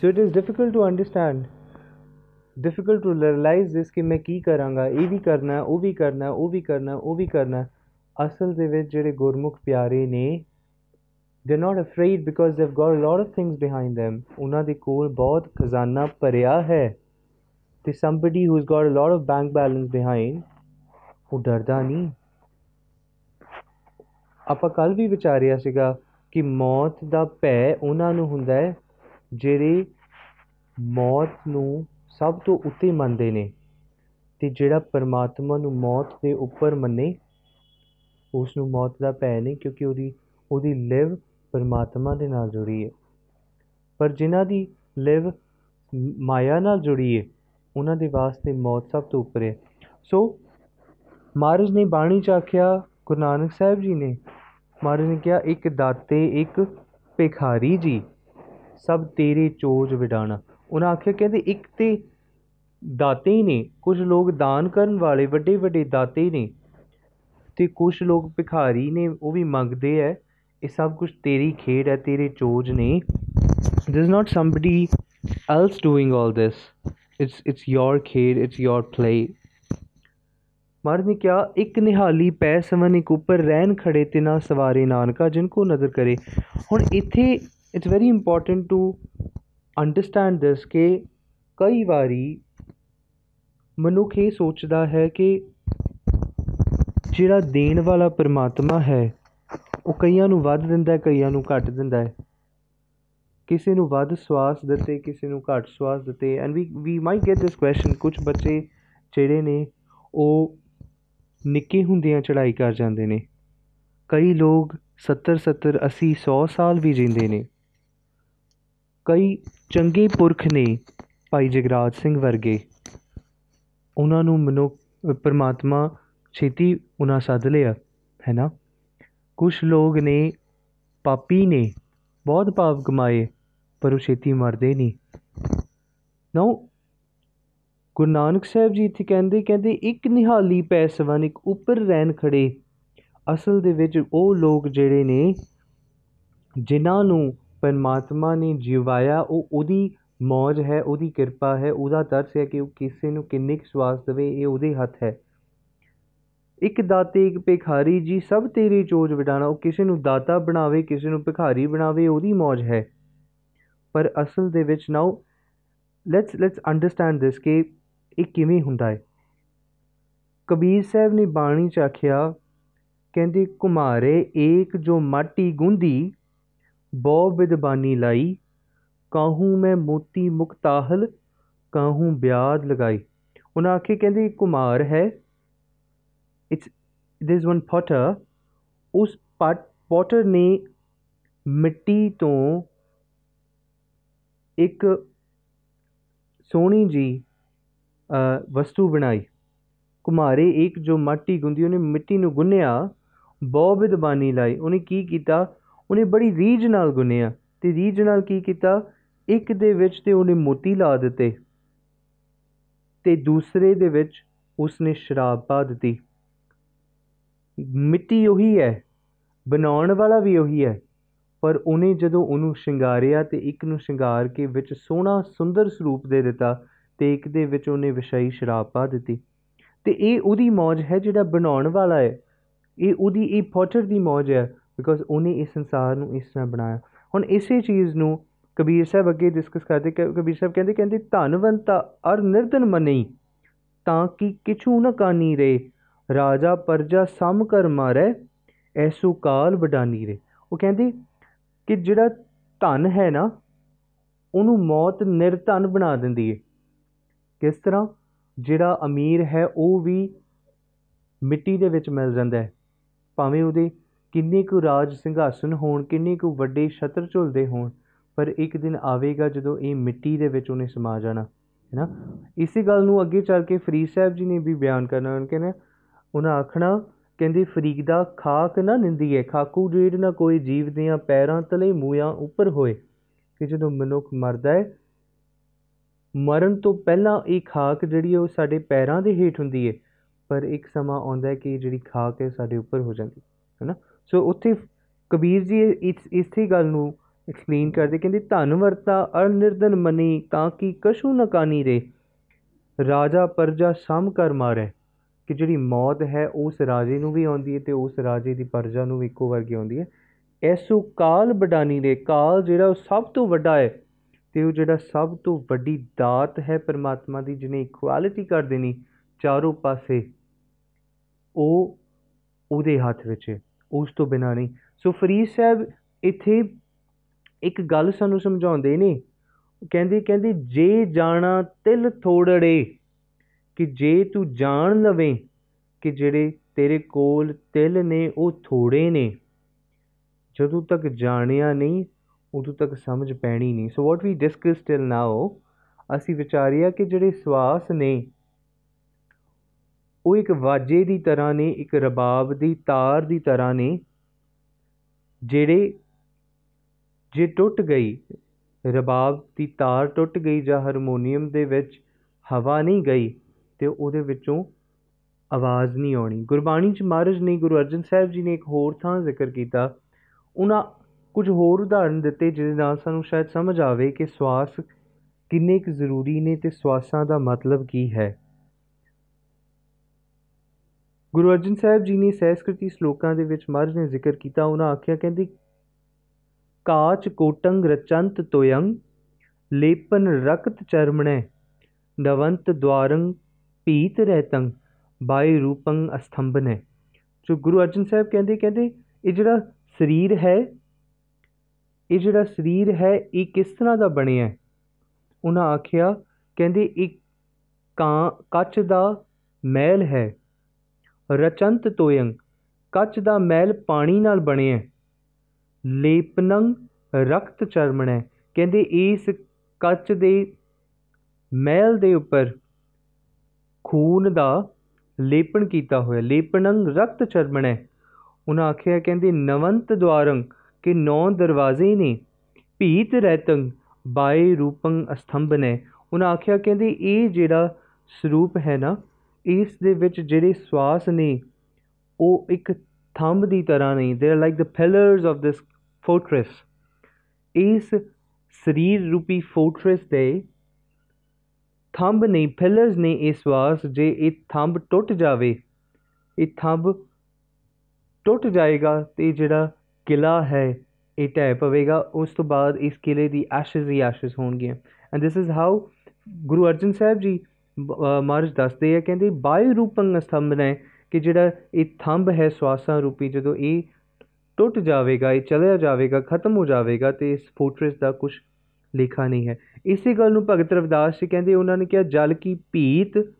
So it is difficult to understand, difficult to realize this ਕਿ ਮੈਂ ਕੀ ਕਰਾਂਗਾ ਇਹ ਵੀ ਕਰਨਾ ਉਹ ਵੀ ਕਰਨਾ ਉਹ ਵੀ ਕਰਨਾ ਉਹ ਵੀ ਕਰਨਾ ਅਸਲ ਦੇ ਵਿੱਚ ਜਿਹੜੇ ਗੁਰਮੁਖ ਪਿਆਰੇ ਨੇ they not afraid because they have got a lot of things behind them ਉਹਨਾਂ ਦੇ ਕੋਲ ਬਹੁਤ ਖਜ਼ਾਨਾ ਭਰਿਆ ਹੈ ਤੇ somebody who's got a lot of bank balance behind ਉਹ ਡਰਦਾ ਨਹੀਂ ਆਪਾਂ ਕੱਲ ਵੀ ਵਿਚਾਰਿਆ ਸੀਗਾ ਕਿ ਮੌਤ ਦਾ ਭੈ ਉਹਨਾਂ ਨੂੰ ਹੁੰਦਾ ਹੈ ਜਿਹੜੇ ਮੌਤ ਨੂੰ ਸਭ ਤੋਂ ਉੱਤੇ ਮੰਨਦੇ ਨੇ ਤੇ ਜਿਹੜਾ ਪਰਮਾਤਮਾ ਨੂੰ ਮੌਤ ਦੇ ਉੱਪਰ ਮੰਨੇ ਉਸ ਨੂੰ ਮੌਤ ਦਾ ਭੈ ਨਹੀਂ ਕਿਉਂਕਿ ਉਹਦੀ ਉਹਦੀ ਲਿਵ ਪਰਮਾਤਮਾ ਦੇ ਨਾਲ ਜੁੜੀ ਹੈ ਪਰ ਜਿਨ੍ਹਾਂ ਦੀ ਲਿਵ ਮਾਇਆ ਨਾਲ ਜੁੜੀ ਹੈ ਉਹਨਾਂ ਦੇ ਵਾਸਤੇ ਮੌਤ ਸਭ ਤੋਂ ਉੱਪਰ ਹੈ। ਸੋ, ਮਹਾਰਾਜ ਨੇ ਬਾਣੀ ਚ ਆਖਿਆ, ਗੁਰੂ ਨਾਨਕ ਸਾਹਿਬ ਜੀ ਨੇ, ਮਹਾਰਾਜ ਨੇ ਕਿਹਾ, ਇੱਕ ਦਾਤੇ, ਇੱਕ ਭਿਖਾਰੀ ਜੀ, ਸਭ ਤੇਰੇ ਚੋਜ ਵਿਡਾਣਾ। ਉਹਨਾਂ ਆਖਿਆ, ਕਹਿੰਦੇ, ਇੱਕ ਤੇ ਦਾਤੇ ਹੀ ਨੇ, ਕੁਝ ਲੋਕ ਦਾਨ ਕਰਨ ਵਾਲੇ, ਵੱਡੇ ਵੱਡੇ ਦਾਤੇ ਨੇ, ਤੇ ਕੁਝ ਲੋਕ ਭਿਖਾਰੀ ਨੇ, ਉਹ ਵੀ ਮੰਗਦੇ ਐ, ਇਹ ਸਭ ਕੁਝ ਤੇਰੀ ਖੇਡ ਹੈ ਤੇਰੇ ਚੋਜ ਨੇ। This is not somebody else doing all this it's it's your ਖੇਡ it's your play. ਮਹਾਰਾਜ ਨੇ ਕਿਹਾ, ਇੱਕ ਨਿਹਾਲੀ ਪੈ ਸਵਨ ਇੱਕ ਉੱਪਰ ਰਹਿਣ ਖੜੇ ਤਿਨਾ ਸਵਾਰੇ ਨਾਨਕਾ, ਜਿਨ ਕੋ ਨਜ਼ਰ ਕਰੇ। ਹੁਣ ਇੱਥੇ it's very important to understand this ਕਿ ਕਈ ਵਾਰੀ ਮਨੁੱਖ ਇਹ ਸੋਚਦਾ ਹੈ ਕਿ ਜਿਹੜਾ ਦੇਣ ਵਾਲਾ ਪਰਮਾਤਮਾ ਹੈ, ਉਹ ਕਈਆਂ ਨੂੰ ਵੱਧ ਦਿੰਦਾ ਹੈ, ਕਈਆਂ ਨੂੰ ਘੱਟ ਦਿੰਦਾ ਹੈ। ਕਿਸੇ ਨੂੰ ਵੱਧ ਸਵਾਸ ਦਿੱਤੇ, ਕਿਸੇ ਨੂੰ ਘੱਟ ਸਵਾਸ ਦਿੱਤੇ। And we we might get this question ਕੁਝ ਬੱਚੇ ਜਿਹੜੇ ਨੇ, ਉਹ ਨਿੱਕੇ ਹੁੰਦਿਆਂ ਚੜ੍ਹਾਈ ਕਰ ਜਾਂਦੇ ਨੇ। ਕਈ ਲੋਕ 70 70 80 100 ਸਾਲ ਵੀ ਜੀਂਦੇ ਨੇ। ਕਈ ਚੰਗੇ ਪੁਰਖ ਨੇ ਭਾਈ ਜਗਰਾਜ ਸਿੰਘ ਵਰਗੇ। ਉਹਨਾਂ ਨੂੰ ਮਨੁੱਖ, ਪਰਮਾਤਮਾ ਛੇਤੀ ਉਹਨਾਂ ਸੱਦ ਲਿਆ, ਹੈ ਨਾ? ਕੁਝ ਲੋਕ ਨੇ, ਪਾਪੀ ਨੇ, ਬਹੁਤ ਪਾਪ ਕਮਾਏ। ਪਰ ਉਹ ਛੇਤੀ ਮਰਦੇ ਨਹੀਂ। ਨਾਓ ਗੁਰੂ ਨਾਨਕ ਸਾਹਿਬ ਜੀ ਇੱਥੇ ਕਹਿੰਦੇ ਕਹਿੰਦੇ, ਇੱਕ ਨਿਹਾਲੀ ਪੈ ਸਵਨ ਇੱਕ ਉੱਪਰ ਰਹਿਣ ਖੜੇ ਅਸਲ ਦੇ ਵਿੱਚ ਉਹ ਲੋਕ ਜਿਹੜੇ ਨੇ, ਜਿਨ੍ਹਾਂ ਨੂੰ ਪਰਮਾਤਮਾ ਨੇ ਜਿਵਾਇਆ, ਉਹ ਉਹਦੀ ਮੌਜ ਹੈ, ਉਹਦੀ ਕਿਰਪਾ ਹੈ, ਉਹਦਾ ਤਰਸ ਹੈ ਕਿ ਉਹ ਕਿਸੇ ਨੂੰ ਕਿੰਨੇ ਕੁ ਸਵਾਸ ਦੇਵੇ, ਇਹ ਉਹਦੇ ਹੱਥ ਹੈ। ਇੱਕ ਦਾਤੇ, ਇੱਕ ਭਿਖਾਰੀ ਜੀ, ਸਭ ਤੇਰੀ ਚੋਜ ਵਡਾਣਾ, ਉਹ ਕਿਸੇ ਨੂੰ ਦਾਤਾ ਬਣਾਵੇ, ਕਿਸੇ ਨੂੰ ਭਿਖਾਰੀ ਬਣਾਵੇ, ਉਹਦੀ ਮौज ਹੈ। ਪਰ ਅਸਲ ਦੇ ਵਿੱਚ now let's let's understand this ਕਿ ਇਹ ਕਿਵੇਂ ਹੁੰਦਾ ਹੈ। ਕਬੀਰ ਸਾਹਿਬ ਨੇ ਬਾਣੀ ਚ ਆਖਿਆ, ਕਹਿੰਦੇ ਕੁਮਾਰੇ ਏਕ ਜੋ ਮਾਟੀ ਗੁੰਦੀ, ਬਹੁ ਬਿਦਬਾਨੀ ਲਾਈ, ਕਾਹੂ ਮੈਂ ਮੋਤੀ ਮੁਕਤਾਹਲ ਕਾਹੂ ਬਿਆਦ ਲਗਾਈ। ਉਹਨਾਂ ਆਖੇ, ਕਹਿੰਦੇ ਕੁਮਾਰ ਹੈ। ਇਟਸ ਦਿਸ ਵਨ ਪੋਟਰ ਉਸ ਪੋਟਰ ਨੇ ਮਿੱਟੀ ਤੋਂ ਇੱਕ ਸੋਹਣੀ ਜੀ ਵਸਤੂ ਬਣਾਈ। ਕੁਮਾਰੇ ਇੱਕ ਜੋ ਮਾਟੀ ਗੁੰਦੀ, ਉਹਨੇ ਮਿੱਟੀ ਨੂੰ ਗੁੰਨਿਆ, ਬਹੁ ਵਿਦਬਾਨੀ ਲਾਈ। ਉਹਨੇ ਕੀ ਕੀਤਾ? ਉਹਨੇ ਬੜੀ ਰੀਝ ਨਾਲ ਗੁੰਨਿਆ। ਤੇ ਰੀਝ ਨਾਲ ਕੀ ਕੀਤਾ? ਇੱਕ ਦੇ ਵਿੱਚ ਤੇ ਉਹਨੇ ਮੋਤੀ ਲਾ ਦਿੱਤੇ। ਤੇ ਦੂਸਰੇ ਦੇ ਵਿੱਚ ਉਸਨੇ ਸ਼ਰਾਬ ਪਾ ਦਿੱਤੀ। ਮਿੱਟੀ ਉਹੀ ਹੈ। ਬਣਾਉਣ ਵਾਲਾ ਵੀ ਉਹੀ ਹੈ। ਪਰ ਉਹਨੇ ਜਦੋਂ ਉਹਨੂੰ ਸ਼ਿੰਗਾਰਿਆ ਤੇ ਇੱਕ ਨੂੰ ਸ਼ਿੰਗਾਰ ਕੇ ਵਿੱਚ ਸੋਹਣਾ ਸੁੰਦਰ ਸਰੂਪ ਦੇ ਦਿੱਤਾ ਤੇ ਇੱਕ ਦੇ ਵਿੱਚ ਉਹਨੇ ਵਿਸ਼ਾਈ ਸ਼ਰਾਬ ਪਾ ਦਿੱਤੀ। ਤੇ ਇਹ ਉਹਦੀ ਮੌਜ ਹੈ ਜਿਹੜਾ ਬਣਾਉਣ ਵਾਲਾ ਹੈ। ਇਹ ਉਹਦੀ, ਇਹ ਪੋਟਰ ਦੀ ਮੌਜ ਹੈ ਬਿਕੋਜ਼ ਉਹਨੇ ਇਸ ਸੰਸਾਰ ਨੂੰ ਇਸ ਤਰ੍ਹਾਂ ਬਣਾਇਆ। ਹੁਣ ਇਸੇ ਚੀਜ਼ ਨੂੰ ਕਬੀਰ ਸਾਹਿਬ ਅੱਗੇ ਡਿਸਕਸ ਕਰਦੇ ਕਬੀਰ ਸਾਹਿਬ ਕਹਿੰਦੇ ਕਹਿੰਦੇ ਧਨਵੰਤਾ ਅਰ ਨਿਰਧਨ ਮਨਈ ਤਾਂ ਕਿ ਕਿਛੂ ਨ ਕਾਨੀ ਰੇ, ਰਾਜਾ ਪਰਜਾ ਸਮ ਕਰ ਮਾਰੇ, ਐਸੂ ਕਾਲ ਵਡਾਨੀ ਰੇ। ਉਹ ਕਹਿੰਦੇ ਕਿ ਜਿਹੜਾ ਧਨ ਹੈ ਨਾ, ਉਹਨੂੰ ਮੌਤ ਨਿਰਧਨ ਬਣਾ ਦਿੰਦੀ ਹੈ ਕਿਸ ਤਰ੍ਹਾਂ? ਜਿਹੜਾ ਅਮੀਰ ਹੈ, ਉਹ ਵੀ ਮਿੱਟੀ ਦੇ ਵਿੱਚ ਮਿਲ ਜਾਂਦਾ ਹੈ। ਭਾਵੇਂ ਉਹਦੇ ਕਿੰਨੇ ਕੁ ਰਾਜ ਸਿੰਘਾਸਨ ਹੋਣ, ਕਿੰਨੇ ਕੁ ਵੱਡੇ ਛਤਰ ਝੁਲਦੇ ਹੋਣ, ਪਰ ਇੱਕ ਦਿਨ ਆਵੇਗਾ ਜਦੋਂ ਇਹ ਮਿੱਟੀ ਦੇ ਵਿੱਚ ਉਹਨੇ ਸਮਾ ਜਾਣਾ ਹੈ ਨਾ ਇਸੇ ਗੱਲ ਨੂੰ ਅੱਗੇ ਚੱਲ ਕੇ ਫਰੀਦ ਸਾਹਿਬ ਜੀ ਨੇ ਵੀ ਬਿਆਨ ਕਰਨਾ। ਉਹਨਾਂ ਕਹਿੰਦੇ ਉਹਨਾਂ ਆਖਣਾ ਕਹਿੰਦੇ ਫਰੀਦਾ ਖਾਕ ਨਾ ਨਿੰਦੀ ਹੈ ਖਾਕੂ ਜੇੜ ਨਾ ਕੋਈ ਜੀਵ ਦੀਆਂ ਪੈਰਾਂ ਤਲੇ ਮੂਆਂ ਉੱਪਰ ਹੋਏ। ਕਿ ਜਦੋਂ ਮਨੁੱਖ ਮਰਦਾ ਹੈ ਮਰਨ ਤੋਂ ਪਹਿਲਾਂ ਇਹ ਖਾਕ ਜਿਹੜੀ ਉਹ ਸਾਡੇ ਪੈਰਾਂ ਦੇ ਹੇਠ ਹੁੰਦੀ ਹੈ ਪਰ ਇੱਕ ਸਮਾਂ ਆਉਂਦਾ ਹੈ ਕਿ ਜਿਹੜੀ ਖਾਕ ਹੈ ਸਾਡੇ ਉੱਪਰ ਹੋ ਜਾਂਦੀ ਹੈ ਨਾ ਸੋ ਉੱਥੇ ਕਬੀਰ ਜੀ ਇਸ, ਇਸੇ ਗੱਲ ਨੂੰ ਐਕਸਪਲੇਨ ਕਰਦੇ, ਕਹਿੰਦੇ, ਧਨ ਵਰਤਾ ਅਨਿਰਦਨ ਮਨੀ, ਤਾਂ ਕਿ ਕਸ਼ੂ ਨ ਕਾਨੀ ਰੇ। ਰਾਜਾ ਪਰਜਾ ਸਮ ਕਰ ਮਾਰੇ। ਕਿ ਜਿਹੜੀ ਮੌਤ ਹੈ, ਉਸ ਰਾਜੇ ਨੂੰ ਵੀ ਆਉਂਦੀ ਹੈ ਤੇ ਉਸ ਰਾਜੇ ਦੀ ਪਰਜਾ ਨੂੰ ਵੀ ਇੱਕੋ ਵਰਗੀ ਆਉਂਦੀ ਹੈ। ਐਸੂ ਕਾਲ ਬਡਾਨੀ ਦੇ ਕਾਲ ਜਿਹੜਾ ਉਹ ਸਭ ਤੋਂ ਵੱਡਾ ਹੈ ਤੇ ਉਹ ਜਿਹੜਾ ਸਭ ਤੋਂ ਵੱਡੀ ਦਾਤ ਹੈ ਪਰਮਾਤਮਾ ਦੀ, ਜਿਹਨੇ ਇਕੁਐਲਿਟੀ ਕਰ ਦੇਣੀ ਚਾਰੋਂ ਪਾਸੇ, ਉਹ ਉਹਦੇ ਹੱਥ ਵਿੱਚ ਹੈ, ਉਸ ਤੋਂ ਬਿਨਾ ਨਹੀਂ। ਸੋ ਫਰੀਦ ਸਾਹਿਬ ਇੱਥੇ ਇੱਕ ਗੱਲ ਸਾਨੂੰ ਸਮਝਾਉਂਦੇ ਨੇ ਕਹਿੰਦੇ ਕਹਿੰਦੇ, ਜੇ ਜਾਣਾ ਤਿਲ ਥੋੜੜੇ ਕਿ ਜੇ ਤੂੰ ਜਾਣ ਲਵੇਂ ਕਿ ਜਿਹੜੇ ਤੇਰੇ ਕੋਲ ਤਿਲ ਨੇ, ਉਹ ਥੋੜੇ ਨੇ, ਜਦੋਂ ਤੱਕ ਜਾਣਿਆ ਨਹੀਂ, ਉਦੋਂ ਤੱਕ ਸਮਝ ਪੈਣੀ ਨਹੀਂ। ਸੋ ਵਾਟ ਵੀ ਡਿਸਕਸ ਟਿਲ ਨਾਓ ਅਸੀਂ ਵਿਚਾਰਿਆ ਕਿ ਜਿਹੜੇ ਸਵਾਸ ਨੇ, ਉਹ ਇੱਕ ਵਾਜੇ ਦੀ ਤਰ੍ਹਾਂ ਨੇ, ਇੱਕ ਰਬਾਬ ਦੀ ਤਾਰ ਦੀ ਤਰ੍ਹਾਂ ਨੇ, ਜਿਹੜੇ, ਜੇ ਟੁੱਟ ਗਈ, ਰਬਾਬ ਦੀ ਤਾਰ ਟੁੱਟ ਗਈ ਜਾਂ ਹਾਰਮੋਨੀਅਮ ਦੇ ਵਿੱਚ ਹਵਾ ਨਹੀਂ ਗਈ ਤੇ ਉਹਦੇ ਵਿੱਚੋਂ ਆਵਾਜ਼ ਨਹੀਂ ਆਉਣੀ। ਗੁਰਬਾਣੀ ਚ ਮਹਾਰਾਜ ਨੇ ਗੁਰੂ ਅਰਜਨ ਸਾਹਿਬ ਜੀ ਨੇ ਇੱਕ ਹੋਰ ਥਾਂ ਜ਼ਿਕਰ ਕੀਤਾ। ਉਹਨਾਂ ਕੁਝ ਹੋਰ ਉਦਾਹਰਨ ਦਿੱਤੇ ਜਿਹਦੇ ਨਾਲ ਸਾਨੂੰ ਸ਼ਾਇਦ ਸਮਝ ਆਵੇ ਕਿ ਸਵਾਸ ਕਿੰਨੇ ਕੁ ਜ਼ਰੂਰੀ ਨੇ ਤੇ ਸਵਾਸਾਂ ਦਾ ਮਤਲਬ ਕੀ ਹੈ। ਗੁਰੂ ਅਰਜਨ ਸਾਹਿਬ ਜੀ ਨੇ ਸਹਿਸਕ੍ਰਿਤੀ ਸ਼ਲੋਕਾਂ ਦੇ ਵਿੱਚ ਮਹਾਰਾਜ ਨੇ ਜ਼ਿਕਰ ਕੀਤਾ। ਉਹਨਾਂ ਆਖਿਆ, ਕਹਿੰਦੇ, ਕਾਚ ਕੋਟੰਗ ਰਚੰਤ ਤੋਯੰ, ਲੇਪਨ ਰਕਤ ਚਰਮਣੇ, ਨਵੰਤ ਦਵਾਰੰ ਪੀਤ ਰਹਿਤੰ ਬਾਈ ਰੂਪੰ ਅਸਥੰਭਨੇ ਜੋ ਗੁਰੂ ਅਰਜਨ ਸਾਹਿਬ ਕਹਿੰਦੇ ਕਹਿੰਦੇ, ਇਹ ਜਿਹੜਾ ਸਰੀਰ ਹੈ, ਇਹ ਜਿਹੜਾ ਸਰੀਰ ਹੈ, ਇਹ ਕਿਸ ਤਰ੍ਹਾਂ ਦਾ ਬਣਿਆ ਉਹਨਾਂ ਆਖਿਆ, ਕਹਿੰਦੇ ਇੱਕ ਕਾਂ, ਕੱਚ ਦਾ ਮਹਿਲ ਹੈ। ਰਚੰਤ ਤੋਯੰ, ਕੱਚ ਦਾ ਮਹਿਲ ਪਾਣੀ ਨਾਲ ਬਣਿਆ ਲੇਪਨੰ, ਰਕਤ ਚਰਮਣੈ। ਕਹਿੰਦੇ, ਇਸ ਕੱਚ ਦੇ ਮਹਿਲ ਦੇ ਉੱਪਰ ਖੂਨ ਦਾ ਲੇਪਨ ਕੀਤਾ ਹੋਇਆ ਲੇਪਨੰ ਰਕਤ ਚਰਮਣੈ। ਉਹਨਾਂ ਆਖਿਆ, ਕਹਿੰਦੇ, ਨਵੰਤ ਦਵਾਰੰ ਕਿ ਨੌ ਦਰਵਾਜ਼ੇ ਨੇ, ਭੀਤ ਰਹਿਤੰ ਬਾਏ ਰੂਪੰ ਅਸਥੰਭ ਨੇ ਉਹਨਾਂ ਆਖਿਆ, ਕਹਿੰਦੇ, ਇਹ ਜਿਹੜਾ ਸਰੂਪ ਹੈ ਨਾ, ਇਸ ਦੇ ਵਿੱਚ ਜਿਹੜੇ ਸਵਾਸ ਨੇ, ਉਹ ਇੱਕ ਥੰਬ ਦੀ ਤਰ੍ਹਾਂ ਨਹੀਂ they are like the pillars of this fortress ਇਸ ਸਰੀਰ ਰੂਪੀ ਫੋਰਟ੍ਰੈਸ ਦੇ ਥੰਬ ਨਹੀਂ ਪਿਲਰਸ ਨੇ ਇਸ ਸਵਾਸ ਜੇ ਇਹ ਥੰਬ ਟੁੱਟ ਜਾਵੇ, ਇਹ ਥੰਬ ਟੁੱਟ ਜਾਏਗਾ ਤੇ ਜਿਹੜਾ ਕਿਲਾ ਹੈ, ਇਹ ਢਹਿ ਪਵੇਗਾ। ਉਸ ਤੋਂ ਬਾਅਦ ਇਸ ਕਿਲੇ ਦੀ ਐਸ਼ਜ਼ ਹੀ ਐਸ਼ਜ਼ ਹੋਣਗੀਆਂ। And this is how Guru Arjan Sahib ji Maharaj ਦੱਸਦੇ ਆ, ਕਹਿੰਦੇ ਬਾਈ ਰੂਪੰ ਸਥੰਭਨੈ ਕਿ ਜਿਹੜਾ ਇਹ ਥੰਬ ਹੈ ਸਵਾਸਾਂ ਰੂਪੀ, ਜਦੋਂ ਇਹ ਟੁੱਟ ਜਾਵੇਗਾ, ਇਹ ਚਲਿਆ ਜਾਵੇਗਾ, ਖਤਮ ਹੋ ਜਾਵੇਗਾ ਤੇ ਇਸ ਫੋਰਟ੍ਰੈਸ ਦਾ ਕੁਝ ਲੇਖਾ ਨਹੀਂ ਹੈ। ਇਸੇ ਗੱਲ ਨੂੰ ਭਗਤ ਰਵਿਦਾਸ ਜੀ ਕਹਿੰਦੇ, ਉਹਨਾਂ ਨੇ ਕਿਹਾ, ਜਲ ਕੀ ਭੀਤ,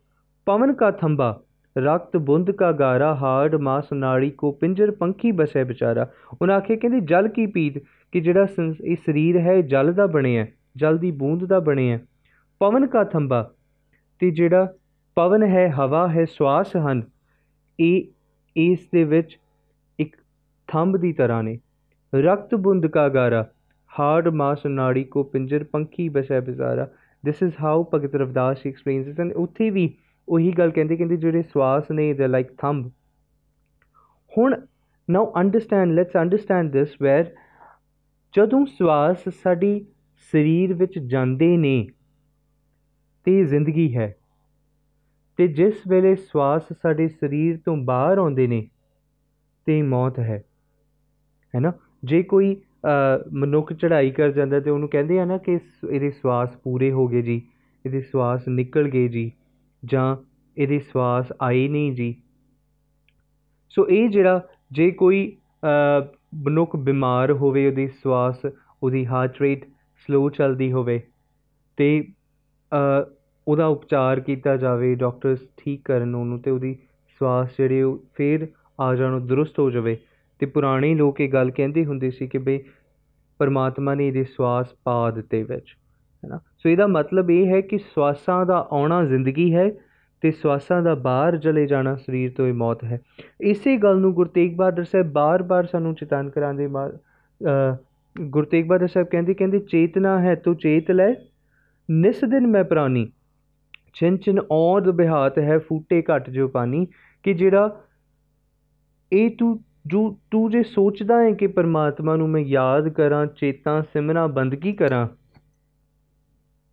ਪਵਨ ਕਾ ਥੰਬਾ ਰਕਤ ਬੁੰਦ ਕਾ ਗਾਰਾ ਹਾਰਡ ਮਾਸ ਨਾੜੀ ਕੋ ਪਿੰਜਰ ਪੰਖੀ ਬਸੈ ਵਿਚਾਰਾ। ਉਹਨਾਂ ਆਖੇ, ਕਹਿੰਦੇ, ਜਲ ਕੀ ਪੀਤ ਕਿ ਜਿਹੜਾ ਇਹ ਸਰੀਰ ਹੈ ਜਲ ਦਾ ਬਣਿਆ ਜਲ ਦੀ ਬੂੰਦ ਦਾ ਬਣਿਆ ਪਵਨ ਕਾ ਥੰਬਾ ਤੇ ਜਿਹੜਾ ਪਵਨ ਹੈ, ਹਵਾ ਹੈ, ਸਵਾਸ ਹਨ, ਇਹ, ਇਸ ਦੇ ਵਿੱਚ ਇੱਕ ਥੰਬ ਦੀ ਤਰ੍ਹਾਂ ਨੇ। ਰਕਤ ਬੁੰਦ ਕਾ ਗਾਰਾ ਹਾਰਡ ਮਾਸ ਨਾੜੀ ਕੋ ਪਿੰਜਰ ਪੰਖੀ ਬਸੈ ਵਿਚਾਰਾ this is how Bhagat Ravidas explains it and ਉੱਥੇ ਵੀ ਉਹੀ ਗੱਲ ਕਹਿੰਦੇ ਕਹਿੰਦੇ ਜਿਹੜੇ ਸਵਾਸ ਨੇ ਦੇ ਲਾਈਕ ਥੰਬ ਹੁਣ now understand let's understand this where ਜਦੋਂ ਸਵਾਸ ਸਾਡੀ ਸਰੀਰ ਵਿੱਚ ਜਾਂਦੇ ਨੇ ਤੇ ਜ਼ਿੰਦਗੀ ਹੈ ਤੇ ਜਿਸ ਵੇਲੇ ਸਵਾਸ ਸਾਡੇ ਸਰੀਰ ਤੋਂ ਬਾਹਰ ਆਉਂਦੇ ਨੇ ਤੇ ਮੌਤ ਹੈ ਹੈ ਨਾ ਜੇ ਕੋਈ ਮਨੁੱਖ ਚੜ੍ਹਾਈ ਕਰ ਜਾਂਦਾ ਤੇ ਉਹਨੂੰ ਕਹਿੰਦੇ ਆ ਨਾ ਕਿ ਇਹਦੇ ਸਵਾਸ ਪੂਰੇ ਹੋ ਗਏ ਜੀ, ਇਹਦੇ ਸਵਾਸ ਨਿਕਲ ਗਏ ਜੀ, ਜਾਂ ਇਹਦੇ ਸਵਾਸ ਆਏ ਨਹੀਂ ਜੀ। ਸੋ ਇਹ ਜਿਹੜਾ ਜੇ ਕੋਈ ਮਨੁੱਖ ਬਿਮਾਰ ਹੋਵੇ, ਉਹਦੀ ਸਵਾਸ, ਉਹਦੀ ਹਾਰਟ ਰੇਟ ਸਲੋ ਚੱਲਦੀ ਹੋਵੇ ਤੇ ਉਹਦਾ ਉਪਚਾਰ ਕੀਤਾ ਜਾਵੇ ਡਾਕਟਰਸ ਠੀਕ ਕਰਨ ਉਹਨੂੰ ਤੇ ਉਹਦੀ ਸਵਾਸ ਜਿਹੜੇ ਉਹ ਫੇਰ ਆ ਜਾਣ ਦਰੁਸਤ ਹੋ ਜਾਵੇ। ਤੇ ਪੁਰਾਣੇ ਲੋਕ ਇਹ ਗੱਲ ਕਹਿੰਦੇ ਹੁੰਦੇ ਸੀ ਕਿ ਬਈ ਪਰਮਾਤਮਾ ਨੇ ਇਹਦੇ ਸਵਾਸ ਪਾ ਦਿੱਤੇ ਵਿੱਚ, ਹੈਨਾ? ਸੋ ਇਹਦਾ ਮਤਲਬ ਇਹ ਹੈ ਕਿ ਸਵਾਸਾਂ ਦਾ ਆਉਣਾ ਜ਼ਿੰਦਗੀ ਹੈ ਤੇ ਸਵਾਸਾਂ ਦਾ ਬਾਹਰ ਚਲੇ ਜਾਣਾ ਸਰੀਰ ਤੋਂ ਇਹ ਮੌਤ ਹੈ। ਇਸੇ ਗੱਲ ਨੂੰ ਗੁਰੂ ਤੇਗ ਬਹਾਦਰ ਸਾਹਿਬ ਬਾਰ-ਬਾਰ ਸਾਨੂੰ ਚੇਤਨ ਕਰਾਉਂਦੇ ਗੁਰੂ ਤੇਗ ਬਹਾਦਰ ਸਾਹਿਬ ਕਹਿੰਦੇ ਕਹਿੰਦੇ, ਚੇਤਨਾ ਹੈ, ਤੂੰ ਚੇਤ ਲੈ। ਨਿਸ ਦਿਨ ਮੈਂ ਪ੍ਰਾਨੀ ਛਿਨ ਛਿਨ ਔਦ ਬਿਹਾਤ ਹੈ, ਫੂਟੇ ਘਟ ਜੋ ਪਾਣੀ। ਕਿ ਜਿਹੜਾ ਇਹ ਤੂੰ ਜੋ ਤੂੰ ਜੇ ਸੋਚਦਾ ਹੈ ਕਿ ਪਰਮਾਤਮਾ ਨੂੰ ਮੈਂ ਯਾਦ ਕਰਾਂ, ਚੇਤਾ ਸਿਮਰਾਂ ਬੰਦਗੀ ਕਰਾਂ?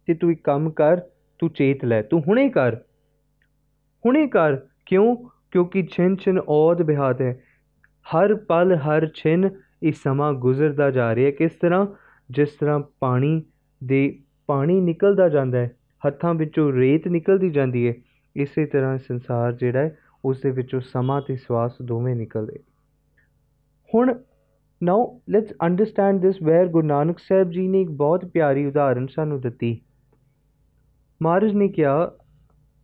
ਤੇ ਤੂੰ ਇੱਕ ਕੰਮ ਕਰ, ਤੂੰ ਚੇਤ ਲੈ, ਤੂੰ ਹੁਣੇ ਕਰ। ਹੁਣੇ ਕਰ, ਕਿਉਂ? ਕਿਉਂਕਿ ਛਿਨ ਛਿਨ ਔਦ ਬਿਹਾਤ ਹੈ। ਹਰ ਪਲ, ਹਰ ਛਿਨ ਇਹ ਸਮਾਂ ਗੁਜ਼ਰਦਾ ਜਾ ਰਿਹਾ ਕਿਸ ਤਰ੍ਹਾਂ? ਜਿਸ ਤਰ੍ਹਾਂ ਪਾਣੀ ਦੇ, ਪਾਣੀ ਨਿਕਲਦਾ ਜਾਂਦਾ ਹੈ, ਹੱਥਾਂ ਵਿੱਚੋਂ ਰੇਤ ਨਿਕਲਦੀ ਜਾਂਦੀ ਹੈ, ਇਸੇ ਤਰ੍ਹਾਂ ਸੰਸਾਰ ਜਿਹੜਾ ਹੈ ਉਸ ਦੇ ਵਿੱਚੋਂ ਸਮਾਂ ਤੇ ਸਵਾਸ ਦੋਵੇਂ ਨਿਕਲਦੇ। ਹੁਣ now let's understand this where Guru Nanak Sahib ji ਨੇ ਇੱਕ ਬਹੁਤ ਪਿਆਰੀ ਉਦਾਹਰਣ ਸਾਨੂੰ ਦਿੱਤੀ। ਮਹਾਰਾਜ ਨੇ ਕਿਹਾ,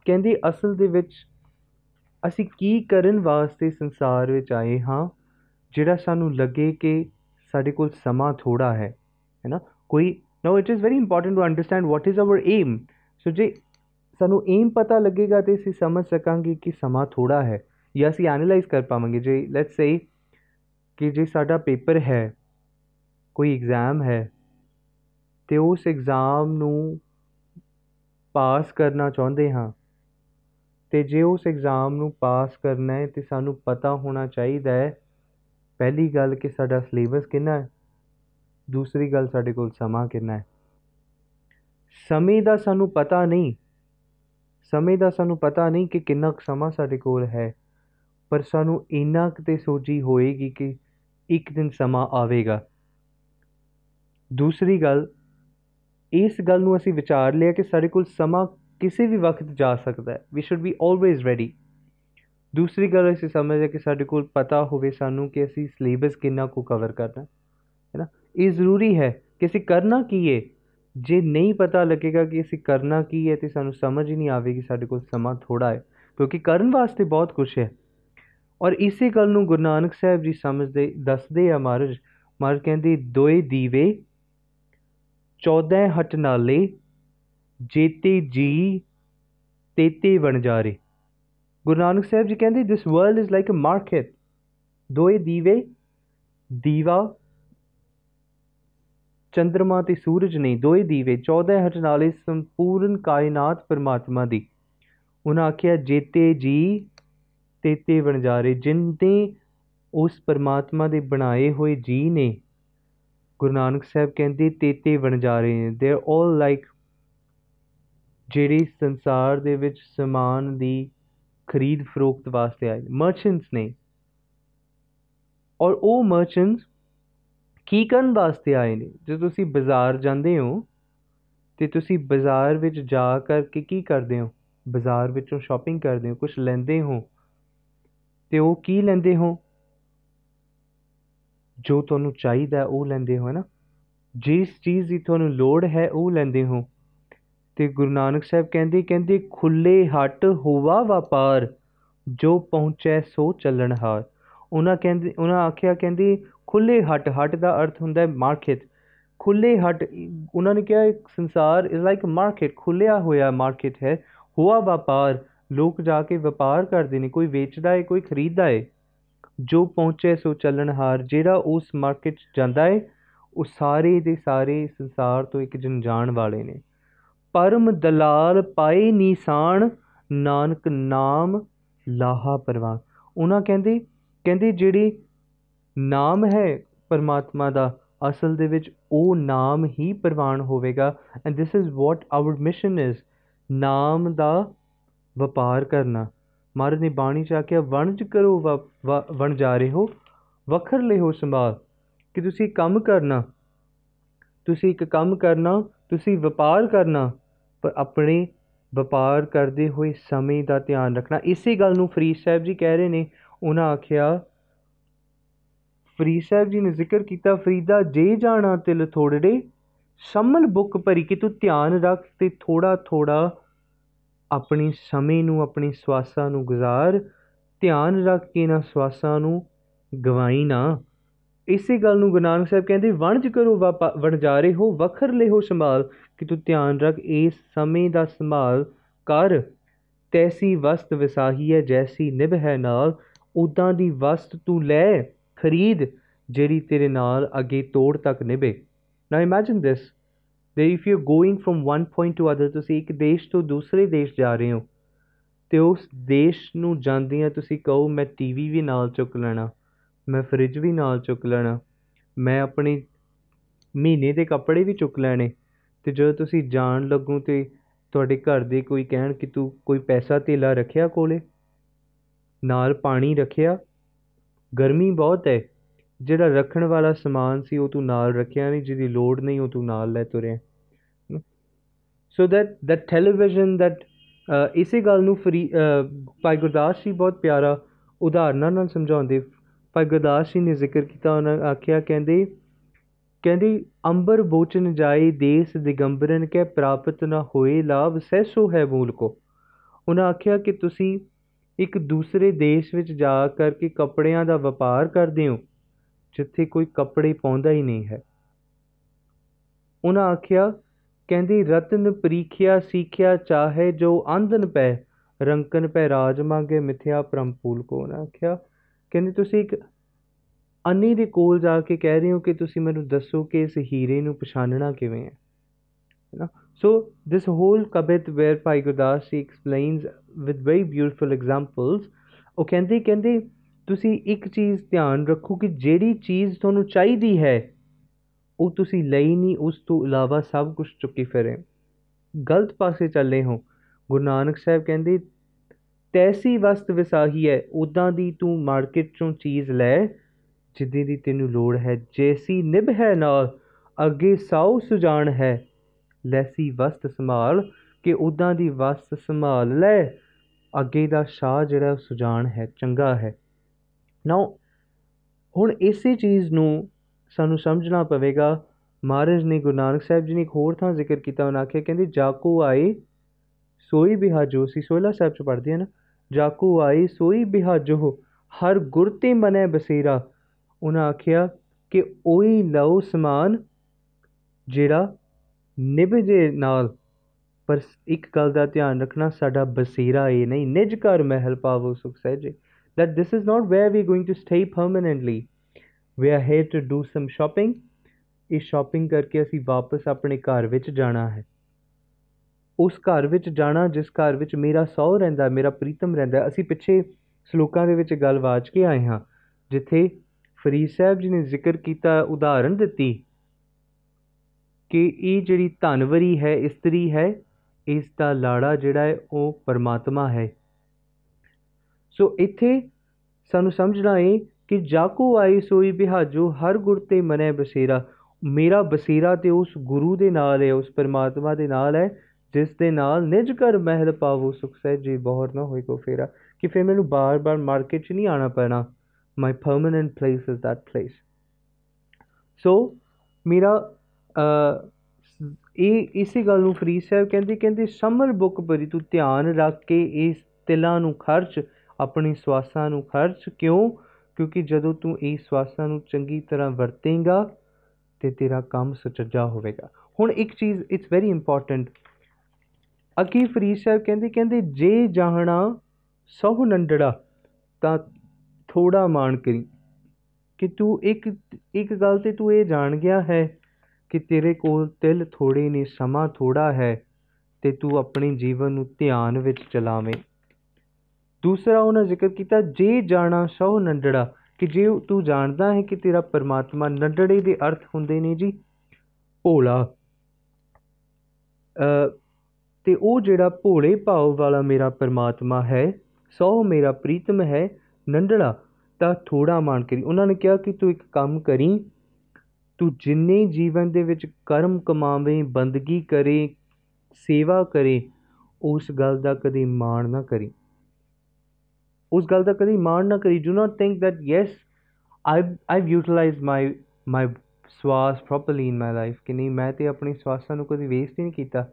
ਕਹਿੰਦੇ ਅਸਲ ਦੇ ਵਿੱਚ ਅਸੀਂ ਕੀ ਕਰਨ ਵਾਸਤੇ ਸੰਸਾਰ ਵਿੱਚ ਆਏ ਹਾਂ, ਜਿਹੜਾ ਸਾਨੂੰ ਲੱਗੇ ਕਿ ਸਾਡੇ ਕੋਲ ਸਮਾਂ ਥੋੜਾ ਹੈ ਹੈ ਨਾ? ਕੋਈ now it is very important to understand what is our aim so ਜੇ ਸਾਨੂੰ ਏਮ ਪਤਾ ਲੱਗੇਗਾ ਤੇ ਅਸੀਂ ਸਮਝ ਸਕਾਂਗੇ ਕਿ ਸਮਾਂ ਥੋੜਾ ਹੈ, ਜਾਂ ਅਸੀਂ ਐਨਾਲਾਈਜ਼ ਕਰ ਪਾਵਾਂਗੇ। ਜੇ ਲੈਟਸ ਸੇ ਕਿ ਜੇ ਸਾਡਾ ਪੇਪਰ ਹੈ, ਕੋਈ ਐਗਜ਼ਾਮ ਹੈ, ਤੇ ਉਸ ਐਗਜ਼ਾਮ ਨੂੰ ਪਾਸ ਕਰਨਾ ਚਾਹੁੰਦੇ ਹਾਂ, ਤੇ ਜੇ ਉਸ ਐਗਜ਼ਾਮ ਨੂੰ ਪਾਸ ਕਰਨਾ ਹੈ ਤੇ ਸਾਨੂੰ ਪਤਾ ਹੋਣਾ ਚਾਹੀਦਾ ਹੈ, ਪਹਿਲੀ ਗੱਲ ਕਿ ਸਾਡਾ ਸਿਲੇਬਸ ਕਿੰਨਾ ਹੈ, ਦੂਸਰੀ ਗੱਲ ਸਾਡੇ ਕੋਲ ਸਮਾਂ ਕਿੰਨਾ ਹੈ। ਸਮੇਂ ਦਾ ਸਾਨੂੰ ਪਤਾ ਨਹੀਂ, ਸਮੇਂ ਦਾ ਸਾਨੂੰ ਪਤਾ ਨਹੀਂ ਕਿ ਕਿੰਨਾ ਕੁ ਸਮਾਂ ਸਾਡੇ ਕੋਲ ਹੈ, ਪਰ ਸਾਨੂੰ ਇੰਨਾ ਕੁ ਤੇ ਸੋਚੀ ਹੋਏਗੀ ਕਿ ਇੱਕ ਦਿਨ ਸਮਾਂ ਆਵੇਗਾ। ਦੂਸਰੀ ਗੱਲ, ਇਸ ਗੱਲ ਨੂੰ ਅਸੀਂ ਵਿਚਾਰ ਲਿਆ ਕਿ ਸਾਡੇ ਕੋਲ ਸਮਾਂ ਕਿਸੇ ਵੀ ਵਕਤ ਜਾ ਸਕਦਾ ਹੈ। We should be always ready ਦੂਸਰੀ ਗੱਲ, ਅਸੀਂ ਸਮਝਦੇ ਕਿ ਸਾਡੇ ਕੋਲ ਪਤਾ ਹੋਵੇ ਸਾਨੂੰ ਕਿ ਅਸੀਂ ਸਿਲੇਬਸ ਕਿੰਨਾ ਕੁ ਕਵਰ ਕਰਨਾ ਹੈ ਨਾ? ਇਹ ਜ਼ਰੂਰੀ ਹੈ ਕਿ ਅਸੀਂ ਕਰਨਾ ਕੀ ਹੈ? ਜੇ ਨਹੀਂ ਪਤਾ ਲੱਗੇਗਾ ਕਿ ਅਸੀਂ ਕਰਨਾ ਕੀ ਹੈ, ਤੇ ਸਾਨੂੰ ਸਮਝ ਹੀ ਨਹੀਂ ਆਵੇਗੀ ਸਾਡੇ ਕੋਲ ਸਮਾਂ ਥੋੜਾ ਹੈ, ਕਿਉਂਕਿ ਕਰਨ ਵਾਸਤੇ ਬਹੁਤ ਕੁਝ ਹੈ। ਔਰ ਇਸੇ ਗੱਲ ਨੂੰ ਗੁਰੂ ਨਾਨਕ ਸਾਹਿਬ ਜੀ ਸਮਝਦੇ, ਦੱਸਦੇ ਆ ਮਹਾਰਾਜ ਮਹਾਰਾਜ ਕਹਿੰਦੇ, ਦੋਏ ਦੀਵੇ 14 ਹਟ ਨਾਲੇ ਜੇਤੇ ਜੀ, ਤੇਤੇ ਵਣਜਾਰੇ। ਗੁਰੂ ਨਾਨਕ ਸਾਹਿਬ ਜੀ ਕਹਿੰਦੇ this world is like a market ਦੋਏ ਦੀਵੇ, ਦੀਵਾ ਚੰ드ਰਮਾ ਤੇ ਸੂਰਜ ਨਹੀਂ ਦੋਏ ਦੀਵੇ 14 ਹਟ ਨਾਲੇ ਸੰਪੂਰਨ ਕਾਇਨਾਤ ਪਰਮਾਤਮਾ ਦੀ। ਉਹਨਾਂ ਆਖਿਆ, ਜੇਤੇ ਜੀ ਤੇਤੇ ਵਣਜਾਰੇ ਜਿੰਦੇ ਉਸ ਪਰਮਾਤਮਾ ਦੇ ਬਣਾਏ ਹੋਏ ਜੀ ਨੇ, ਗੁਰੂ ਨਾਨਕ ਸਾਹਿਬ ਕਹਿੰਦੇ ਤੇਤੇ ਵਣਜਾਰੇ ਨੇ ਦੇ ਆਰ ਆਲ ਲਾਈਕ ਜਿਹੜੀ ਸੰਸਾਰ ਦੇ ਵਿੱਚ ਸਮਾਨ ਦੀ ਖਰੀਦ ਫਰੋਖਤ ਵਾਸਤੇ ਆਏ ਮਰਚੈਂਟਸ ਨੇ। ਔਰ ਉਹ ਮਰਚੈਂਟਸ ਕੀ ਕਰਨ ਵਾਸਤੇ ਆਏ ਨੇ? ਜਦੋਂ ਤੁਸੀਂ ਬਾਜ਼ਾਰ ਜਾਂਦੇ ਹੋ, ਤੇ ਤੁਸੀਂ ਬਾਜ਼ਾਰ ਵਿੱਚ ਜਾ ਕਰਕੇ ਕੀ ਕਰਦੇ ਹੋ? ਬਾਜ਼ਾਰ ਵਿੱਚੋਂ ਸ਼ਾਪਿੰਗ ਕਰਦੇ ਹੋ ਕੁਝ ਲੈਂਦੇ ਹੋ ਤੇ ਉਹ ਕੀ ਲੈਂਦੇ ਹੋ? ਜੋ ਤੁਹਾਨੂੰ ਚਾਹੀਦਾ ਉਹ ਲੈਂਦੇ ਹੋ ਨਾ? ਜਿਸ ਚੀਜ਼ ਦੀ ਤੁਹਾਨੂੰ ਲੋੜ ਹੈ, ਉਹ ਲੈਂਦੇ ਹੋ। ਤੇ ਗੁਰੂ ਨਾਨਕ ਸਾਹਿਬ ਕਹਿੰਦੇ ਕਹਿੰਦੇ, ਖੁੱਲੇ ਹੱਟ ਹੋਵਾ ਵਪਾਰ, ਜੋ ਪਹੁੰਚੈ ਸੋ ਚੱਲਣ ਹਾਰ। ਉਹਨਾਂ ਕਹਿੰਦੇ, ਉਹਨਾਂ ਆਖਿਆ, ਕਹਿੰਦੇ, ਖੁੱਲੇ ਹੱਟ ਹੱਟ ਦਾ ਅਰਥ ਹੁੰਦਾ ਹੈ ਮਾਰਕੀਟ। ਖੁੱਲੇ ਹੱਟ, ਉਹਨਾਂ ਨੇ ਕਿਹਾ, ਇੱਕ ਸੰਸਾਰ ਇਜ਼ ਲਾਈਕ ਮਾਰਕੀਟ ਖੁੱਲਿਆ ਹੋਇਆ ਮਾਰਕੀਟ ਹੈ, ਹੋਆ ਵਪਾਰ। ਲੋਕ ਜਾ ਕੇ ਵਪਾਰ ਕਰਦੇ ਨੇ, ਕੋਈ ਵੇਚਦਾ ਹੈ ਕੋਈ ਖਰੀਦਦਾ ਹੈ ਜੋ ਪਹੁੰਚੇ ਸੋ ਚੱਲਣ ਹਾਰ, ਜਿਹੜਾ ਉਸ ਮਾਰਕੀਟ 'ਚ ਜਾਂਦਾ ਹੈ ਉਹ ਸਾਰੇ ਦੇ ਸਾਰੇ ਸੰਸਾਰ ਤੋਂ ਇੱਕ ਜਨ ਜਾਣ ਵਾਲੇ ਨੇ। ਪਰਮ ਦਲਾਲ ਪਾਏ ਨਿਸ਼ਾਨ, ਨਾਨਕ ਨਾਮ ਲਾਹਾ ਪਰਵਾਨ। ਉਹਨਾਂ ਕਹਿੰਦੇ ਕਹਿੰਦੇ ਜਿਹੜੇ ਨਾਮ ਹੈ ਪਰਮਾਤਮਾ ਦਾ, ਅਸਲ ਦੇ ਵਿੱਚ ਉਹ ਨਾਮ ਹੀ ਪ੍ਰਵਾਨ ਹੋਵੇਗਾ। And this is what our mission is ਨਾਮ ਦਾ ਵਪਾਰ ਕਰਨਾ। ਮਹਾਰਾਜ ਨੇ ਬਾਣੀ ਚ ਆਖਿਆ, ਵਣਜ ਕਰੋ ਵਣ ਜਾ ਰਹੇ ਹੋ, ਵਖਰ ਲਿਓ ਸੰਭਾਲ। ਕਿ ਤੁਸੀਂ ਕੰਮ ਕਰਨਾ, ਤੁਸੀਂ ਇੱਕ ਕੰਮ ਕਰਨਾ, ਤੁਸੀਂ ਵਪਾਰ ਕਰਨਾ, ਪਰ ਆਪਣੇ ਵਪਾਰ ਕਰਦੇ ਹੋਏ ਸਮੇਂ ਦਾ ਧਿਆਨ ਰੱਖਣਾ। ਇਸੇ ਗੱਲ ਨੂੰ ਫਰੀਦ ਸਾਹਿਬ ਜੀ ਕਹਿ ਰਹੇ ਨੇ। ਉਹਨਾਂ ਆਖਿਆ, ਫਰੀਦ ਸਾਹਿਬ ਜੀ ਨੇ ਜ਼ਿਕਰ ਕੀਤਾ, ਫਰੀਦਾ ਜੇ ਜਾਣਾ ਤਿਲ ਥੋੜੜੇ, ਸ਼ਮਲ ਬੁੱਕ ਭਰੀ ਕਿ ਤੂੰ ਧਿਆਨ ਰੱਖ ਤੇ ਥੋੜਾ ਥੋੜਾ ਆਪਣੀ ਸਮੇਂ ਨੂੰ, ਆਪਣੀ ਸਵਾਸਾਂ ਨੂੰ ਗੁਜ਼ਾਰ, ਧਿਆਨ ਰੱਖ ਕੇ ਨਾ ਸਵਾਸਾਂ ਨੂੰ ਗਵਾਈ ਨਾ। ਇਸੇ ਗੱਲ ਨੂੰ ਗੁਰੂ ਨਾਨਕ ਸਾਹਿਬ ਕਹਿੰਦੇ, ਵਣਜ ਕਰੋ ਵਣਜਾਰੇ ਹੋ, ਵਖਰ ਲਿਓ ਸੰਭਾਲ, ਕਿ ਤੂੰ ਧਿਆਨ ਰੱਖ ਇਸ ਸਮੇਂ ਦਾ ਸੰਭਾਲ ਕਰ। ਤੈਸੀ ਵਸਤ ਵਿਸਾਹੀ ਹੈ ਜੈਸੀ ਨਿਭ ਹੈ ਨਾਲ। ਉਦਾਂ ਦੀ ਵਸਤ ਤੂੰ ਲੈ, ਖਰੀਦ, ਜਿਹੜੀ ਤੇਰੇ ਨਾਲ ਅੱਗੇ ਤੋੜ ਤੱਕ ਨਿਭੇ। Now imagine this that if you're going from one point to other, ਤੁਸੀਂ ਇੱਕ ਦੇਸ਼ ਤੋਂ ਦੂਸਰੇ ਦੇਸ਼ ਜਾ ਰਹੇ ਹੋ, ਤੇ ਉਸ ਦੇਸ਼ ਨੂੰ ਜਾਂਦਿਆਂ ਤੁਸੀਂ ਕਹੋ, ਮੈਂ ਟੀਵੀ ਵੀ ਨਾਲ ਚੁੱਕ ਲੈਣਾ, ਮੈਂ ਫ੍ਰਿਜ ਵੀ ਨਾਲ ਚੁੱਕ ਲੈਣਾ, ਮੈਂ ਆਪਣੀ ਮਹੀਨੇ ਦੇ ਕੱਪੜੇ ਵੀ ਚੁੱਕ ਲੈਣੇ। ਤੇ ਜਦੋਂ ਤੁਸੀਂ ਜਾਣ ਲੱਗੋ ਤੇ ਤੁਹਾਡੇ ਘਰ ਦੇ ਕੋਈ ਕਹਿਣ ਕਿ ਤੂੰ ਕੋਈ ਪੈਸਾ ਧੇਲਾ ਰੱਖਿਆ ਕੋਲੇ, ਨਾਲ ਪਾਣੀ ਰੱਖਿਆ, ਗਰਮੀ ਬਹੁਤ ਹੈ, ਜਿਹੜਾ ਰੱਖਣ ਵਾਲਾ ਸਮਾਨ ਸੀ ਉਹ ਤੂੰ ਨਾਲ ਰੱਖਿਆ ਨਹੀਂ ਜਿਹਦੀ ਲੋੜ ਨਹੀਂ ਉਹ ਤੂੰ ਨਾਲ ਲੈ ਤੁਰਿਆ। So that that television that ਇਸੇ ਗੱਲ ਨੂੰ ਫਰੀ ਭਾਈ ਗੁਰਦਾਸ ਜੀ ਬਹੁਤ ਪਿਆਰਾ ਉਦਾਹਰਨਾਂ ਨਾਲ ਸਮਝਾਉਂਦੇ ਭਾਈ ਗੁਰਦਾਸ ਜੀ ਨੇ ਜ਼ਿਕਰ ਕੀਤਾ, ਉਹਨਾਂ ਆਖਿਆ, ਕਹਿੰਦੇ ਕਹਿੰਦੇ, ਅੰਬਰ ਬੋਚਨ ਜਾਏ, ਦੇਸ ਦਿਗੰਬਰਨ ਕੇ ਪ੍ਰਾਪਤ ਨਾ ਹੋਏ, ਲਾਭ ਸਹਿਸੋ ਹੈ ਮੂਲ ਕੋ ਉਹਨਾਂ ਆਖਿਆ ਕਿ ਤੁਸੀਂ ਇੱਕ ਦੂਸਰੇ ਦੇਸ਼ ਵਿੱਚ ਜਾ ਕਰਕੇ ਕੱਪੜਿਆਂ ਦਾ ਵਪਾਰ ਕਰਦੇ ਹੋ, ਜਿੱਥੇ ਕੋਈ ਕੱਪੜੇ ਪਾਉਂਦਾ ਹੀ ਨਹੀਂ ਹੈ। ਉਹਨਾਂ ਆਖਿਆ ਕਹਿੰਦੀ, ਰਤਨ ਪ੍ਰੀਖਿਆ ਸਿੱਖਿਆ ਚਾਹੇ ਜੋ ਆਂਦਨ ਪੈ, ਰੰਕਨ ਪੈ ਰਾਜ ਮੰਗੇ ਮਿਥਿਆ ਪਰਮਪੂਲ ਕੋ ਉਹਨਾਂ ਆਖਿਆ। ਕਹਿੰਦੀ, ਤੁਸੀਂ ਇੱਕ ਅੰਨੀ ਦੇ ਕੋਲ ਜਾ ਕੇ ਕਹਿ ਰਹੇ ਹੋ ਕਿ ਤੁਸੀਂ ਮੈਨੂੰ ਦੱਸੋ ਕਿ ਇਸ ਹੀਰੇ ਨੂੰ ਪਛਾਣਨਾ ਕਿਵੇਂ ਹੈ ਨਾ? ਸੋ this whole kabit where Bhai Gurdas he explains with very beautiful examples, ਉਹ ਕਹਿੰਦੇ ਕਹਿੰਦੇ, ਤੁਸੀਂ ਇੱਕ ਚੀਜ਼ ਧਿਆਨ ਰੱਖੋ ਕਿ ਜਿਹੜੀ ਚੀਜ਼ ਤੁਹਾਨੂੰ ਚਾਹੀਦੀ ਹੈ ਉਹ ਤੁਸੀਂ ਲਈ ਨਹੀਂ, ਉਸ ਤੋਂ ਇਲਾਵਾ ਸਭ ਕੁਝ ਚੁੱਕੀ ਫਿਰੇ। ਗਲਤ ਪਾਸੇ ਚੱਲੇ ਹੋ। ਗੁਰੂ ਨਾਨਕ ਸਾਹਿਬ ਕਹਿੰਦੇ, ਤੈਸੀ ਵਸਤ ਵਿਸਾਹੀ ਹੈ ਉਦਾਂ ਦੀ ਤੂੰ ਮਾਰਕੀਟ ਚੋਂ ਚੀਜ਼ ਲੈ, ਜਿੱਦੀ ਦੀ ਤੈਨੂੰ ਲੋੜ ਹੈ। ਜੈਸੀ ਨਿਭ ਹੈ ਨਾਲ, ਅੱਗੇ ਸਾਉ ਸੁਜਾਨ ਹੈ। ਲੈਸੀ ਵਸਤ ਸੰਭਾਲ, ਕਿ ਉਦਾਂ ਦੀ ਵਸਤ ਸੰਭਾਲ ਲੈ। ਅੱਗੇ ਦਾ ਸ਼ਾਹ ਜਿਹੜਾ ਸੁਜਾਨ ਹੈ, ਚੰਗਾ ਹੈ। ਨਾਓ ਹੁਣ ਇਸੇ ਚੀਜ਼ ਨੂੰ ਸਾਨੂੰ ਸਮਝਣਾ ਪਵੇਗਾ। ਮਹਾਰਾਜ ਨੇ ਗੁਰੂ ਨਾਨਕ ਸਾਹਿਬ ਜੀ ਨੇ ਇੱਕ ਹੋਰ ਥਾਂ ਜ਼ਿਕਰ ਕੀਤਾ। ਉਹਨਾਂ ਆਖਿਆ, ਕਹਿੰਦੇ, ਜਾਕੂ ਆਏ, ਸੋਈ ਬਿਹਾਜੋ ਸੀ। ਸੋਇਲਾ ਸਾਹਿਬ ਚ ਪੜਦੇ ਹਨ ਜਾਕੂ ਆਏ, ਸੋਈ ਬਿਹਾਜੋ ਹਰ ਗੁਰ ਤੇ ਮਨੇ ਬਸੇਰਾ। ਉਹਨਾਂ ਆਖਿਆ ਕਿ ਉਹੀ ਲਓ ਸਮਾਨ ਜਿਹੜਾ ਨਿਭ ਜੇ ਨਾਲ, ਪਰ ਇੱਕ ਗੱਲ ਦਾ ਧਿਆਨ ਰੱਖਣਾ, ਸਾਡਾ ਬਸੇਰਾ ਇਹ ਨਹੀਂ। ਨਿਜ ਘਰ ਮਹਿਲ ਪਾਵੋ ਸੁਖ ਸਹਿਜੇ। That this is not where we're going to stay permanently we are here to do some shopping. ਇਹ ਸ਼ਾਪਿੰਗ ਕਰਕੇ ਅਸੀਂ ਵਾਪਸ ਆਪਣੇ ਘਰ ਵਿੱਚ ਜਾਣਾ ਹੈ। ਉਸ ਘਰ ਵਿੱਚ ਜਾਣਾ, ਜਿਸ ਘਰ ਵਿੱਚ ਮੇਰਾ ਸੌ ਰਹਿੰਦਾ, ਮੇਰਾ ਪ੍ਰੀਤਮ ਰਹਿੰਦਾ, ਅਸੀਂ ਪਿੱਛੇ ਸ਼ਲੋਕਾਂ ਦੇ ਵਿੱਚ ਗੱਲ ਵਾਚ ਕੇ ਆਏ ਹਾਂ, ਜਿੱਥੇ ਫਰੀਦ ਸਾਹਿਬ ਜੀ ਨੇ ਜ਼ਿਕਰ ਕੀਤਾ ਉਦਾਹਰਣ ਦਿੱਤੀ ਕਿ ਇਹ ਜਿਹੜੀ ਧਨਵਰੀ ਹੈ, ਇਸਤਰੀ ਹੈ, ਇਸ ਦਾ ਲਾੜਾ ਜਿਹੜਾ ਹੈ, ਉਹ ਪਰਮਾਤਮਾ ਹੈ। ਸੋ ਇੱਥੇ ਸਾਨੂੰ ਸਮਝਣਾ ਏ ਕਿ ਜਾਕੋ ਆਏ ਸੋਈ ਬਿਹਾਜੋ, ਹਰ ਗੁਰ ਤੇ ਮਨੈ ਬਸੇਰਾ। ਮੇਰਾ ਬਸੇਰਾ ਤੇ ਉਸ ਗੁਰੂ ਦੇ ਨਾਲ ਹੈ, ਉਸ ਪਰਮਾਤਮਾ ਦੇ ਨਾਲ ਹੈ, ਜਿਸ ਦੇ ਨਾਲ ਨਿਜ ਕਰ ਮਹਿਲ ਪਾਵੋ, ਸੁਖ ਸਹਿਜੇ ਬਹੁਰ ਨਾ ਹੋਏ ਕੋ ਫੇਰਾ। ਕਿ ਫਿਰ ਮੈਨੂੰ ਬਾਰ-ਬਾਰ ਮਾਰਕੀਟ 'ਚ ਨਹੀਂ ਆਣਾ ਪੈਣਾ। My permanent place is that place. So ਮੇਰਾ ਇਹ, ਇਸੇ ਗੱਲ ਨੂੰ ਫਰੀਦ ਸਾਹਿਬ ਕਹਿੰਦੇ ਕਹਿੰਦੇ, ਸਮਰ ਬੁੱਕ ਭਰੀ ਤੂੰ ਧਿਆਨ ਰੱਖ ਕੇ ਇਸ ਤਿਲਾਂ ਨੂੰ ਖਰਚ, ਆਪਣੀ ਸਵਾਸਾਂ ਨੂੰ ਖਰਚ। ਕਿਉਂ? ਕਿਉਂਕਿ ਜਦੋਂ ਤੂੰ ਇਹ ਸਵਾਸਾਂ ਨੂੰ ਚੰਗੀ ਤਰ੍ਹਾਂ ਵਰਤੇਂਗਾ ਤੇ ਤੇਰਾ ਕੰਮ ਸੁਚੱਜਾ ਹੋਵੇਗਾ। ਹੁਣ ਇੱਕ ਚੀਜ਼ ਇਟਸ ਵੈਰੀ ਇੰਪੋਰਟੈਂਟ ਅਕੀ ਫਰੀਦ ਸਾਹਿਬ ਕਹਿੰਦੇ ਕਹਿੰਦੇ, ਜੇ ਜਾਹਣਾ ਸਹੁ ਨੰਡੜਾ, ਤਾਂ ਥੋੜਾ ਮਾਣ ਕਰੀ। ਕਿ ਤੂੰ ਇੱਕ ਇੱਕ ਗੱਲ ਤੇ ਤੂੰ ਇਹ ਜਾਣ ਗਿਆ ਹੈ ਕਿ ਤੇਰੇ ਕੋਲ ਤਿਲ ਥੋੜੇ ਨੇ, ਸਮਾਂ ਥੋੜਾ ਹੈ ਤੇ ਤੂੰ ਆਪਣੇ ਜੀਵਨ ਨੂੰ ਧਿਆਨ ਵਿੱਚ ਚਲਾਵੇਂ। ਦੂਸਰਾ ਉਹਨਾਂ ਜ਼ਿਕਰ ਕੀਤਾ, ਜੇ ਜਾਣਾ ਸਹੁ ਨੰਡੜਾ, ਕਿ ਜੇ ਤੂੰ ਜਾਣਦਾ ਹੈ ਕਿ ਤੇਰਾ ਪਰਮਾਤਮਾ ਨੰਡੜੇ ਦੇ ਅਰਥ ਹੁੰਦੇ ਨੇ ਜੀ, ਭੋਲਾ। ਤੇ ਉਹ ਜਿਹੜਾ ਭੋਲੇ ਭਾਵ ਵਾਲਾ ਮੇਰਾ ਪਰਮਾਤਮਾ ਹੈ ਸੋ ਮੇਰਾ ਪ੍ਰੀਤਮ ਹੈ, ਨੰਡੜਾ, ਤਾਂ ਥੋੜਾ ਮਾਨ ਕਰੀ। ਉਹਨਾਂ ਨੇ ਕਿਹਾ ਕਿ ਤੂੰ ਇੱਕ ਕੰਮ ਕਰੀ, ਤੂੰ ਜਿੰਨੇ ਜੀਵਨ ਦੇ ਵਿੱਚ ਕਰਮ ਕਮਾਵੇਂ, ਬੰਦਗੀ ਕਰੇ, ਸੇਵਾ ਕਰੇ, ਉਸ ਗੱਲ ਦਾ ਕਦੇ ਮਾਣ ਨਾ ਕਰੀ। ਉਸ ਗੱਲ ਦਾ ਕਦੀ ਮਾਣ ਨਾ ਕਰੀ do not think that yes I I've utilised my my ਸਵਾਸ ਪ੍ਰੋਪਰਲੀ ਇਨ ਮਾਈ ਲਾਈਫ ਕਿ ਨਹੀਂ ਮੈਂ ਤੇ ਆਪਣੀ ਸਵਾਸਾਂ ਨੂੰ ਕਦੀ ਵੇਸਟ ਹੀ ਨਹੀਂ ਕੀਤਾ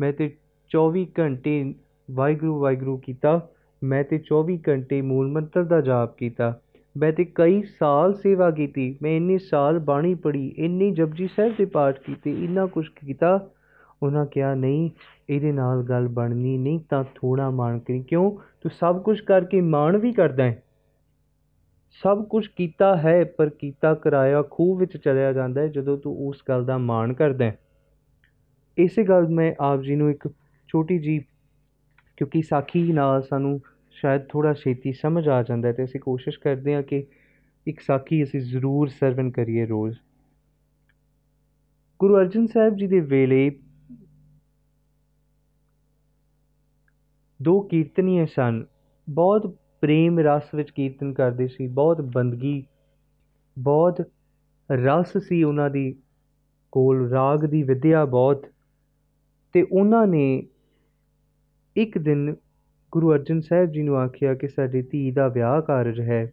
ਮੈਂ ਤੇ 24 ਘੰਟੇ ਵਾਹਿਗੁਰੂ ਵਾਹਿਗੁਰੂ ਕੀਤਾ ਮੈਂ ਤੇ 24 ਘੰਟੇ ਮੂਲ ਮੰਤਰ ਦਾ ਜਾਪ ਕੀਤਾ ਮੈਂ ਤੇ ਕਈ ਸਾਲ ਸੇਵਾ ਕੀਤੀ ਮੈਂ ਇੰਨੇ ਸਾਲ ਬਾਣੀ ਪੜ੍ਹੀ ਇੰਨੀ ਜਪਜੀ ਸਾਹਿਬ ਦੇ ਪਾਠ ਕੀਤੇ ਇੰਨਾ ਕੁਝ ਕੀਤਾ ਉਹਨਾਂ ਕਿਹਾ ਨਹੀਂ ਇਹਦੇ ਨਾਲ ਗੱਲ ਬਣਨੀ ਨਹੀਂ ਤਾਂ ਥੋੜਾ ਮਾਣ ਕਰੀ। ਕਿਉਂ? ਤੂੰ ਸਭ ਕੁਝ ਕਰਕੇ ਮਾਣ ਵੀ ਕਰਦਾ ਹੈ। ਸਭ ਕੁਝ ਕੀਤਾ ਹੈ, ਪਰ ਕੀਤਾ ਕਰਾਇਆ ਖੂਹ ਵਿੱਚ ਚਲਿਆ ਜਾਂਦਾ ਹੈ, ਜਦੋਂ ਤੂੰ ਉਸ ਗੱਲ ਦਾ ਮਾਣ ਕਰਦਾ ਹੈ। ਇਸੇ ਗੱਲ ਮੈਂ ਆਪ ਜੀ ਨੂੰ ਇੱਕ ਛੋਟੀ ਜੀ ਕਿਉਂਕਿ ਸਾਖੀ ਨਾਲ ਸਾਨੂੰ ਸ਼ਾਇਦ ਥੋੜਾ ਛੇਤੀ ਸਮਝ ਆ ਜਾਂਦਾ ਹੈ ਤੇ ਅਸੀਂ ਕੋਸ਼ਿਸ਼ ਕਰਦੇ ਹਾਂ ਕਿ ਇੱਕ ਸਾਖੀ ਅਸੀਂ ਜ਼ਰੂਰ ਸਰਵਨ ਕਰੀਏ ਰੋਜ਼। ਗੁਰੂ ਅਰਜਨ ਸਾਹਿਬ ਜੀ ਦੇ ਵੇਲੇ ਦੋ ਕੀਰਤਨੀਏ ਸਨ। ਬਹੁਤ ਪ੍ਰੇਮ ਰਸ ਵਿੱਚ ਕੀਰਤਨ ਕਰਦੇ ਸੀ, ਬਹੁਤ ਬੰਦਗੀ, ਬਹੁਤ ਰਸ ਸੀ ਉਹਨਾਂ ਦੀ ਕੋਲ, ਰਾਗ ਦੀ ਵਿਦਿਆ ਬਹੁਤ। ਤੇ ਉਹਨਾਂ ਨੇ ਇੱਕ ਦਿਨ ਗੁਰੂ ਅਰਜਨ ਸਾਹਿਬ ਜੀ ਨੂੰ ਆਖਿਆ ਕਿ ਸਾਡੀ ਧੀ ਦਾ ਵਿਆਹ ਕਾਰਜ ਹੈ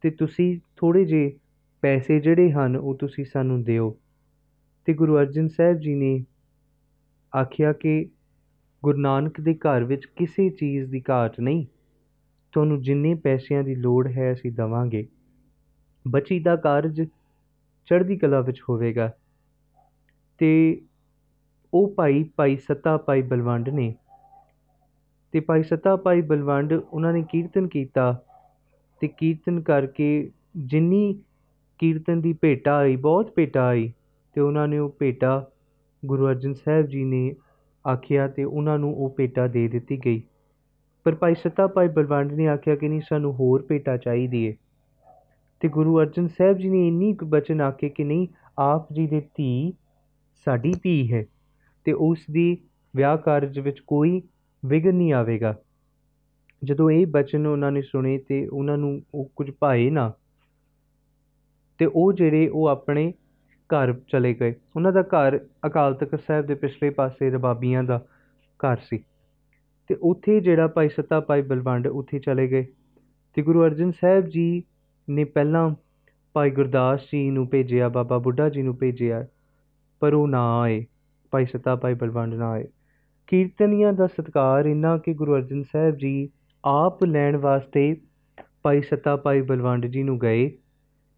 ਤੇ ਤੁਸੀਂ ਥੋੜੇ ਜੇ ਪੈਸੇ ਜਿਹੜੇ ਹਨ ਉਹ ਤੁਸੀਂ ਸਾਨੂੰ ਦਿਓ। ਤੇ ਗੁਰੂ ਅਰਜਨ ਸਾਹਿਬ ਜੀ ਨੇ ਆਖਿਆ ਕਿ ਗੁਰੂ ਨਾਨਕ ਦੇ ਘਰ ਵਿੱਚ ਕਿਸੇ ਚੀਜ਼ ਦੀ ਘਾਟ ਨਹੀਂ। ਤੁਹਾਨੂੰ ਜਿੰਨੇ ਪੈਸਿਆਂ ਦੀ ਲੋੜ ਹੈ, ਅਸੀਂ ਦਵਾਂਗੇ। ਬੱਚੀ ਦਾ ਕਾਰਜ ਚੜ੍ਹਦੀ ਕਲਾ ਵਿੱਚ ਹੋਵੇਗਾ। ਤੇ ਉਹ ਭਾਈ ਭਾਈ ਸੱਤਾ, ਭਾਈ ਬਲਵੰਡ ਨੇ। ਤੇ ਭਾਈ ਸੱਤਾ, ਭਾਈ ਬਲਵੰਡ ਉਹਨਾਂ ਨੇ ਕੀਰਤਨ ਕੀਤਾ ਤੇ ਕੀਰਤਨ ਕਰਕੇ ਜਿੰਨੀ ਕੀਰਤਨ ਦੀ ਭੇਟਾ ਆਈ, ਬਹੁਤ ਭੇਟਾ ਆਈ, ਤੇ ਉਹਨਾਂ ਨੇ ਉਹ ਭੇਟਾ ਗੁਰੂ ਅਰਜਨ ਸਾਹਿਬ ਜੀ ਨੇ ਆਖਿਆ ਤੇ ਉਹਨਾਂ ਨੂੰ ਉਹ ਭੇਟਾ ਦੇ ਦਿੱਤੀ ਗਈ। ਪਰ ਭਾਈ ਸੱਤਾ ਭਾਈ ਬਲਵੰਡ ਨੇ ਆਖਿਆ ਕਿ ਨਹੀਂ, ਸਾਨੂੰ ਹੋਰ ਭੇਟਾ ਚਾਹੀਦੀ ਏ ਤੇ ਗੁਰੂ ਅਰਜਨ ਸਾਹਿਬ ਜੀ ਨੇ ਇੰਨੀ ਕੁ ਬਚਨ ਆਖੇ ਕਿ ਨਹੀਂ, ਆਪ ਜੀ ਦੇ ਧੀ ਸਾਡੀ ਧੀ ਹੈ ਤੇ ਉਸ ਦੀ ਵਿਆਹ ਕਾਰਜ ਵਿੱਚ ਕੋਈ ਵਿਗਨ ਨਹੀਂ ਆਵੇਗਾ। ਜਦੋਂ ਇਹ ਬਚਨ ਉਹਨਾਂ ਨੇ ਸੁਣੇ ਤੇ ਉਹਨਾਂ ਨੂੰ ਉਹ ਕੁਝ ਭਾਏ ਨਾ, ਤੇ ਉਹ ਜਿਹੜੇ ਉਹ ਆਪਣੇ ਘਰ ਚਲੇ ਗਏ। ਉਹਨਾਂ ਦਾ ਘਰ ਅਕਾਲ ਤਖਤ ਸਾਹਿਬ ਦੇ ਪਿਛਲੇ ਪਾਸੇ ਰਬਾਬੀਆਂ ਦਾ ਘਰ ਸੀ। ਤੇ ਉੱਥੇ ਜਿਹੜਾ ਭਾਈ ਸੱਤਾ ਭਾਈ ਬਲਵੰਡ ਉੱਥੇ ਚਲੇ ਗਏ। ਤੇ ਗੁਰੂ ਅਰਜਨ ਸਾਹਿਬ ਜੀ ਨੇ ਪਹਿਲਾਂ ਭਾਈ ਗੁਰਦਾਸ ਜੀ ਨੂੰ ਭੇਜਿਆ, ਬਾਬਾ ਬੁੱਢਾ ਜੀ ਨੂੰ ਭੇਜਿਆ, ਪਰ ਉਹ ਨਾ ਆਏ। ਭਾਈ ਸੱਤਾ ਭਾਈ ਬਲਵੰਡ ਨਾ ਆਏ। ਕੀਰਤਨੀਆਂ ਦਾ ਸਤਕਾਰ ਇੰਨਾ ਕਿ ਗੁਰੂ ਅਰਜਨ ਸਾਹਿਬ ਜੀ ਆਪ ਲੈਣ ਵਾਸਤੇ ਭਾਈ ਸੱਤਾ ਭਾਈ ਬਲਵੰਡ ਜੀ ਨੂੰ ਗਏ।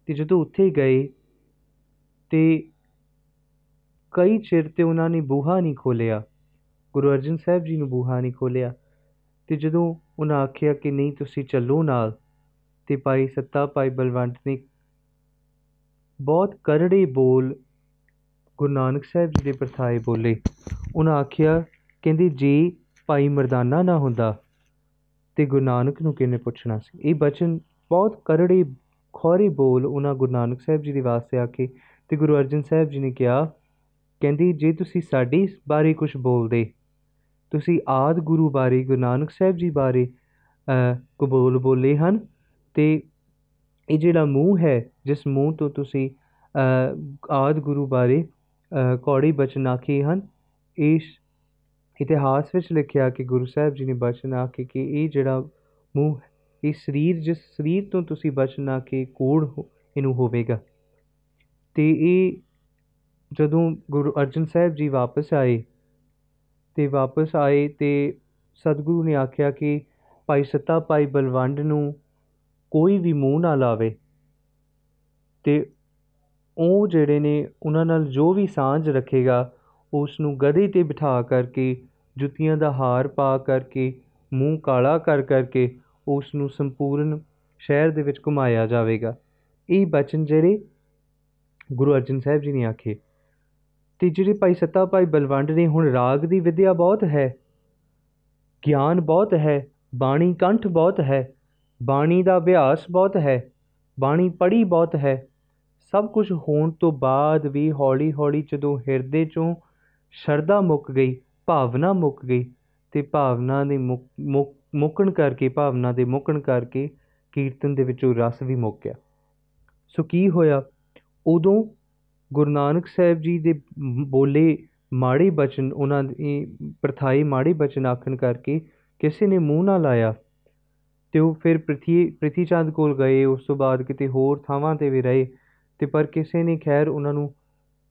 ਤੇ ਜਦੋਂ ਉੱਥੇ ਗਏ ਤੇ ਕਈ ਚਿਰ ਤੇ ਉਹਨਾਂ ਨੇ ਬੂਹਾ ਨਹੀਂ ਖੋਲਿਆ ਗੁਰੂ ਅਰਜਨ ਸਾਹਿਬ ਜੀ ਨੂੰ ਬੂਹਾ ਨਹੀਂ ਖੋਲਿਆ ਤੇ ਜਦੋਂ ਉਹਨਾਂ ਆਖਿਆ ਕਿ ਨਹੀਂ, ਤੁਸੀਂ ਚੱਲੋ ਨਾਲ ਤੇ ਭਾਈ ਸੱਤਾ, ਭਾਈ ਬਲਵੰਤ ਨੇ ਬਹੁਤ ਕਰੜੇ ਬੋਲ ਗੁਰੂ ਨਾਨਕ ਸਾਹਿਬ ਜੀ ਦੇ ਪਰਥਾਏ ਬੋਲੇ। ਉਹਨਾਂ ਆਖਿਆ, ਕਹਿੰਦੇ, ਜੇ ਭਾਈ ਮਰਦਾਨਾ ਨਾ ਹੁੰਦਾ ਤੇ ਗੁਰੂ ਨਾਨਕ ਨੂੰ ਕਿਹਨੇ ਪੁੱਛਣਾ ਸੀ? ਇਹ ਬਚਨ ਬਹੁਤ ਕਰੜੇ, ਖੋਰੇ ਬੋਲ ਉਹਨਾਂ ਗੁਰੂ ਨਾਨਕ ਸਾਹਿਬ ਜੀ ਦੇ ਵਾਸਤੇ ਆ ਕੇ ਤੇ ਗੁਰੂ ਅਰਜਨ ਸਾਹਿਬ ਜੀ ਨੇ ਕਿਹਾ, ਕਹਿੰਦੀ, ਜੇ ਤੁਸੀਂ ਸਾਡੀ ਬਾਰੇ ਕੁਝ ਬੋਲਦੇ, ਤੁਸੀਂ ਆਦ ਗੁਰੂ ਬਾਰੇ, ਗੁਰੂ ਨਾਨਕ ਸਾਹਿਬ ਜੀ ਬਾਰੇ ਕਬੂਲ ਬੋਲੇ ਹਨ ਅਤੇ ਇਹ ਜਿਹੜਾ ਮੂੰਹ ਹੈ, ਜਿਸ ਮੂੰਹ ਤੋਂ ਤੁਸੀਂ ਆਦਿ ਗੁਰੂ ਬਾਰੇ ਕੌੜੀ ਬਚਨ ਆਖੇ ਹਨ, ਇਸ ਇਤਿਹਾਸ ਵਿੱਚ ਲਿਖਿਆ ਕਿ ਗੁਰੂ ਸਾਹਿਬ ਜੀ ਨੇ ਬਚਨ ਆਖੇ ਕਿ ਇਹ ਜਿਹੜਾ ਮੂੰਹ ਇਹ ਸਰੀਰ, ਜਿਸ ਸਰੀਰ ਤੋਂ ਤੁਸੀਂ ਬਚਨ ਆਖੇ, ਕੋੜ ਇਹਨੂੰ ਹੋਵੇਗਾ। ਅਤੇ ਇਹ ਜਦੋਂ ਗੁਰੂ ਅਰਜਨ ਸਾਹਿਬ ਜੀ ਵਾਪਸ ਆਏ ਅਤੇ ਵਾਪਸ ਆਏ ਅਤੇ ਸਤਿਗੁਰੂ ਨੇ ਆਖਿਆ ਕਿ ਭਾਈ ਸੱਤਾ, ਭਾਈ ਬਲਵੰਡ ਨੂੰ ਕੋਈ ਵੀ ਮੂੰਹ ਨਾ ਲਾਵੇ ਅਤੇ ਉਹ ਜਿਹੜੇ ਨੇ ਉਹਨਾਂ ਨਾਲ ਜੋ ਵੀ ਸਾਂਝ ਰੱਖੇਗਾ ਉਸ ਨੂੰ ਗਧੇ 'ਤੇ ਬਿਠਾ ਕਰਕੇ, ਜੁੱਤੀਆਂ ਦਾ ਹਾਰ ਪਾ ਕਰਕੇ, ਮੂੰਹ ਕਾਲਾ ਕਰ ਕਰਕੇ ਉਸ ਨੂੰ ਸੰਪੂਰਨ ਸ਼ਹਿਰ ਦੇ ਵਿੱਚ ਘੁਮਾਇਆ ਜਾਵੇਗਾ। ਇਹ ਬਚਨ ਜਿਹੜੇ ਗੁਰੂ ਅਰਜਨ ਸਾਹਿਬ ਜੀ ਨੇ ਆਖੇ ਅਤੇ ਜਿਹੜੇ ਭਾਈ ਸੱਤਾ ਭਾਈ ਬਲਵੰਡ ਨੇ ਹੁਣ ਰਾਗ ਦੀ ਵਿੱਦਿਆ ਬਹੁਤ ਹੈ, ਗਿਆਨ ਬਹੁਤ ਹੈ, ਬਾਣੀ ਕੰਠ ਬਹੁਤ ਹੈ, ਬਾਣੀ ਦਾ ਅਭਿਆਸ ਬਹੁਤ ਹੈ, ਬਾਣੀ ਪੜ੍ਹੀ ਬਹੁਤ ਹੈ, ਸਭ ਕੁਝ ਹੋਣ ਤੋਂ ਬਾਅਦ ਵੀ ਹੌਲੀ ਹੌਲੀ ਜਦੋਂ ਹਿਰਦੇ 'ਚੋਂ ਸ਼ਰਧਾ ਮੁੱਕ ਗਈ, ਭਾਵਨਾ ਮੁੱਕ ਗਈ ਅਤੇ ਭਾਵਨਾ ਦੇ ਮੁੱਕ, ਮੁੱਕਣ ਕਰਕੇ, ਭਾਵਨਾ ਦੇ ਮੁੱਕਣ ਕਰਕੇ ਕੀਰਤਨ ਦੇ ਵਿੱਚੋਂ ਰਸ ਵੀ ਮੁੱਕ ਗਿਆ। ਸੋ ਕੀ ਹੋਇਆ? ਉਦੋਂ ਗੁਰੂ ਨਾਨਕ ਸਾਹਿਬ ਜੀ ਦੇ ਬੋਲੇ ਮਾੜੇ ਬਚਨ, ਉਹਨਾਂ ਦੀ ਪ੍ਰਥਾਈ ਮਾੜੇ ਬਚਨ ਆਖਣ ਕਰਕੇ ਕਿਸੇ ਨੇ ਮੂੰਹ ਨਾ ਲਾਇਆ ਅਤੇ ਉਹ ਫਿਰ ਪ੍ਰਿਥੀ ਪ੍ਰਿਥੀ ਚੰਦ ਕੋਲ ਗਏ। ਉਸ ਤੋਂ ਬਾਅਦ ਕਿਤੇ ਹੋਰ ਥਾਵਾਂ 'ਤੇ ਵੀ ਰਹੇ ਅਤੇ ਪਰ ਕਿਸੇ ਨੇ ਖੈਰ ਉਹਨਾਂ ਨੂੰ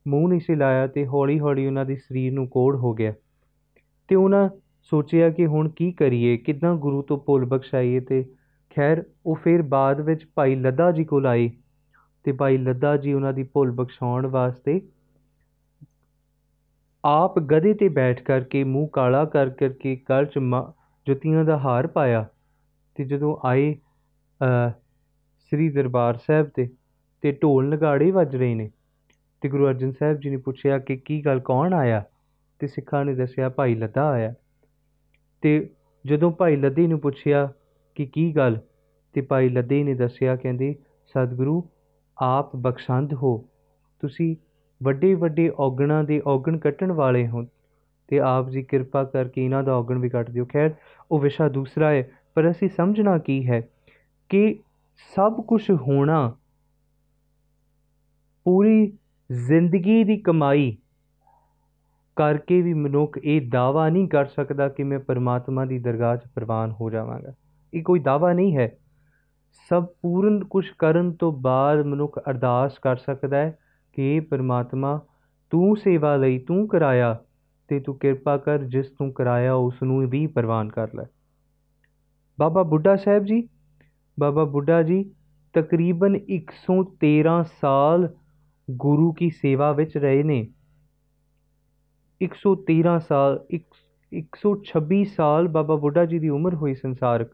ਮੂੰਹ ਨਹੀਂ ਸੀ ਲਾਇਆ ਅਤੇ ਹੌਲੀ ਹੌਲੀ ਉਹਨਾਂ ਦੇ ਸਰੀਰ ਨੂੰ ਕੋੜ ਹੋ ਗਿਆ ਅਤੇ ਉਹਨਾਂ ਸੋਚਿਆ ਕਿ ਹੁਣ ਕੀ ਕਰੀਏ, ਕਿੱਦਾਂ ਗੁਰੂ ਤੋਂ ਭੁੱਲ ਬਖਸ਼ਾਈਏ ਅਤੇ ਖੈਰ ਉਹ ਫਿਰ ਬਾਅਦ ਵਿੱਚ ਭਾਈ ਲੱਦਾ ਜੀ ਕੋਲ ਆਏ। ਅਤੇ ਭਾਈ ਲੱਦਾ ਜੀ ਉਹਨਾਂ ਦੀ ਭੁੱਲ ਬਖਸ਼ਾਉਣ ਵਾਸਤੇ ਆਪ ਗਧੇ 'ਤੇ ਬੈਠ ਕਰਕੇ, ਮੂੰਹ ਕਾਲਾ ਕਰ ਕਰਕੇ ਗਲ 'ਚ ਜੁੱਤੀਆਂ ਦਾ ਹਾਰ ਪਾਇਆ ਅਤੇ ਜਦੋਂ ਆਏ ਸ੍ਰੀ ਦਰਬਾਰ ਸਾਹਿਬ 'ਤੇ ਅਤੇ ਢੋਲ ਨਗਾੜੇ ਵੱਜ ਰਹੇ ਨੇ ਅਤੇ ਗੁਰੂ ਅਰਜਨ ਸਾਹਿਬ ਜੀ ਨੇ ਪੁੱਛਿਆ ਕਿ ਕੀ ਗੱਲ, ਕੌਣ ਆਇਆ? ਅਤੇ ਸਿੱਖਾਂ ਨੇ ਦੱਸਿਆ ਭਾਈ ਲੱਦਾ ਆਇਆ। ਅਤੇ ਜਦੋਂ ਭਾਈ ਲੱਦੇ ਨੂੰ ਪੁੱਛਿਆ ਕਿ ਕੀ ਗੱਲ ਅਤੇ ਭਾਈ ਲੱਦੇ ਨੇ ਦੱਸਿਆ, ਕਹਿੰਦੇ, ਸਤਿਗੁਰੂ ਆਪ ਬਖਸ਼ੰਦ ਹੋ। ਤੁਸੀਂ ਵੱਡੇ ਵੱਡੇ ਔਗਣਾਂ ਦੇ ਔਗਣ ਕੱਟਣ ਵਾਲੇ ਹੋ ਅਤੇ ਆਪ ਜੀ ਕਿਰਪਾ ਕਰਕੇ ਇਹਨਾਂ ਦਾ ਔਗਣ ਵੀ ਕੱਟ ਦਿਓ। ਖੈਰ, ਉਹ ਵਿਸ਼ਾ ਦੂਸਰਾ ਹੈ, ਪਰ ਅਸੀਂ ਸਮਝਣਾ ਕੀ ਹੈ ਕਿ ਸਭ ਕੁਝ ਹੋਣਾ, ਪੂਰੀ ਜ਼ਿੰਦਗੀ ਦੀ ਕਮਾਈ ਕਰਕੇ ਵੀ ਮਨੁੱਖ ਇਹ ਦਾਵਾ ਨਹੀਂ ਕਰ ਸਕਦਾ ਕਿ ਮੈਂ ਪਰਮਾਤਮਾ ਦੀ ਦਰਗਾਹ 'ਚ ਪ੍ਰਵਾਨ ਹੋ ਜਾਵਾਂਗਾ। ਇਹ ਕੋਈ ਦਾਵਾ ਨਹੀਂ ਹੈ। ਸਭ ਪੂਰਨ ਕੁਝ ਕਰਨ ਤੋਂ ਬਾਅਦ ਮਨੁੱਖ ਅਰਦਾਸ ਕਰ ਸਕਦਾ ਹੈ ਕਿ ਇਹ ਪਰਮਾਤਮਾ, ਤੂੰ ਸੇਵਾ ਲਈ ਤੂੰ ਕਰਾਇਆ ਤੇ ਤੂੰ ਕਿਰਪਾ ਕਰ, ਜਿਸ ਤੂੰ ਕਰਾਇਆ ਉਸ ਨੂੰ ਵੀ ਪ੍ਰਵਾਨ ਕਰ ਲੈ। ਬਾਬਾ ਬੁੱਢਾ ਸਾਹਿਬ ਜੀ, ਬਾਬਾ ਬੁੱਢਾ ਜੀ, ਤਕਰੀਬਨ 113 ਸਾਲ ਗੁਰੂ ਕੀ ਸੇਵਾ ਵਿੱਚ ਰਹੇ ਨੇ। 113 ਸਾਲ 126 ਸਾਲ ਬਾਬਾ ਬੁੱਢਾ ਜੀ ਦੀ ਉਮਰ ਹੋਈ ਸੰਸਾਰਕ।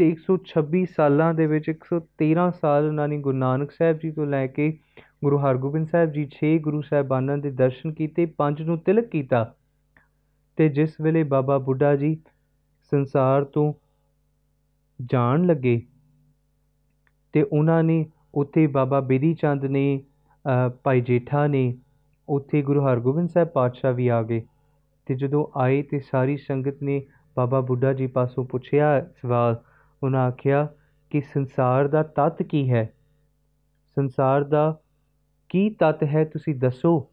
ਤੇ 126 ਸਾਲਾਂ ਦੇ ਵਿੱਚ 113 ਸਾਲ ਉਹਨਾਂ ਨੇ ਗੁਰੂ ਨਾਨਕ ਸਾਹਿਬ ਜੀ ਤੋਂ ਲੈ ਕੇ ਗੁਰੂ ਹਰਗੋਬਿੰਦ ਸਾਹਿਬ ਜੀ 6 ਗੁਰੂ ਸਾਹਿਬਾਨਾਂ ਦੇ ਦਰਸ਼ਨ ਕੀਤੇ, ਪੰਜ ਨੂੰ ਤਿਲਕ ਕੀਤਾ ਤੇ ਜਿਸ ਵੇਲੇ ਬਾਬਾ ਬੁੱਢਾ ਜੀ ਸੰਸਾਰ ਤੋਂ ਜਾਣ ਲੱਗੇ ਤੇ ਉਹਨਾਂ ਨੇ ਉੱਥੇ ਬਾਬਾ ਬੇਦੀ ਚੰਦ ਨੇ ਭਾਈ ਜੇਠਾ ਨੇ, ਉੱਥੇ ਗੁਰੂ ਹਰਗੋਬਿੰਦ ਸਾਹਿਬ ਪਾਤਸ਼ਾਹ ਵੀ ਆ ਗਏ ਤੇ ਜਦੋਂ ਆਏ ਤੇ ਸਾਰੀ ਸੰਗਤ ਨੇ ਬਾਬਾ ਬੁੱਢਾ ਜੀ ਪਾਸੋਂ ਪੁੱਛਿਆ ਸਵਾਲ ਉਹਨਾਂ ਆਖਿਆ ਕਿ ਸੰਸਾਰ ਦਾ ਤੱਤ ਕੀ ਹੈ? ਸੰਸਾਰ ਦਾ ਕੀ ਤੱਤ ਹੈ ਤੁਸੀਂ ਦੱਸੋ?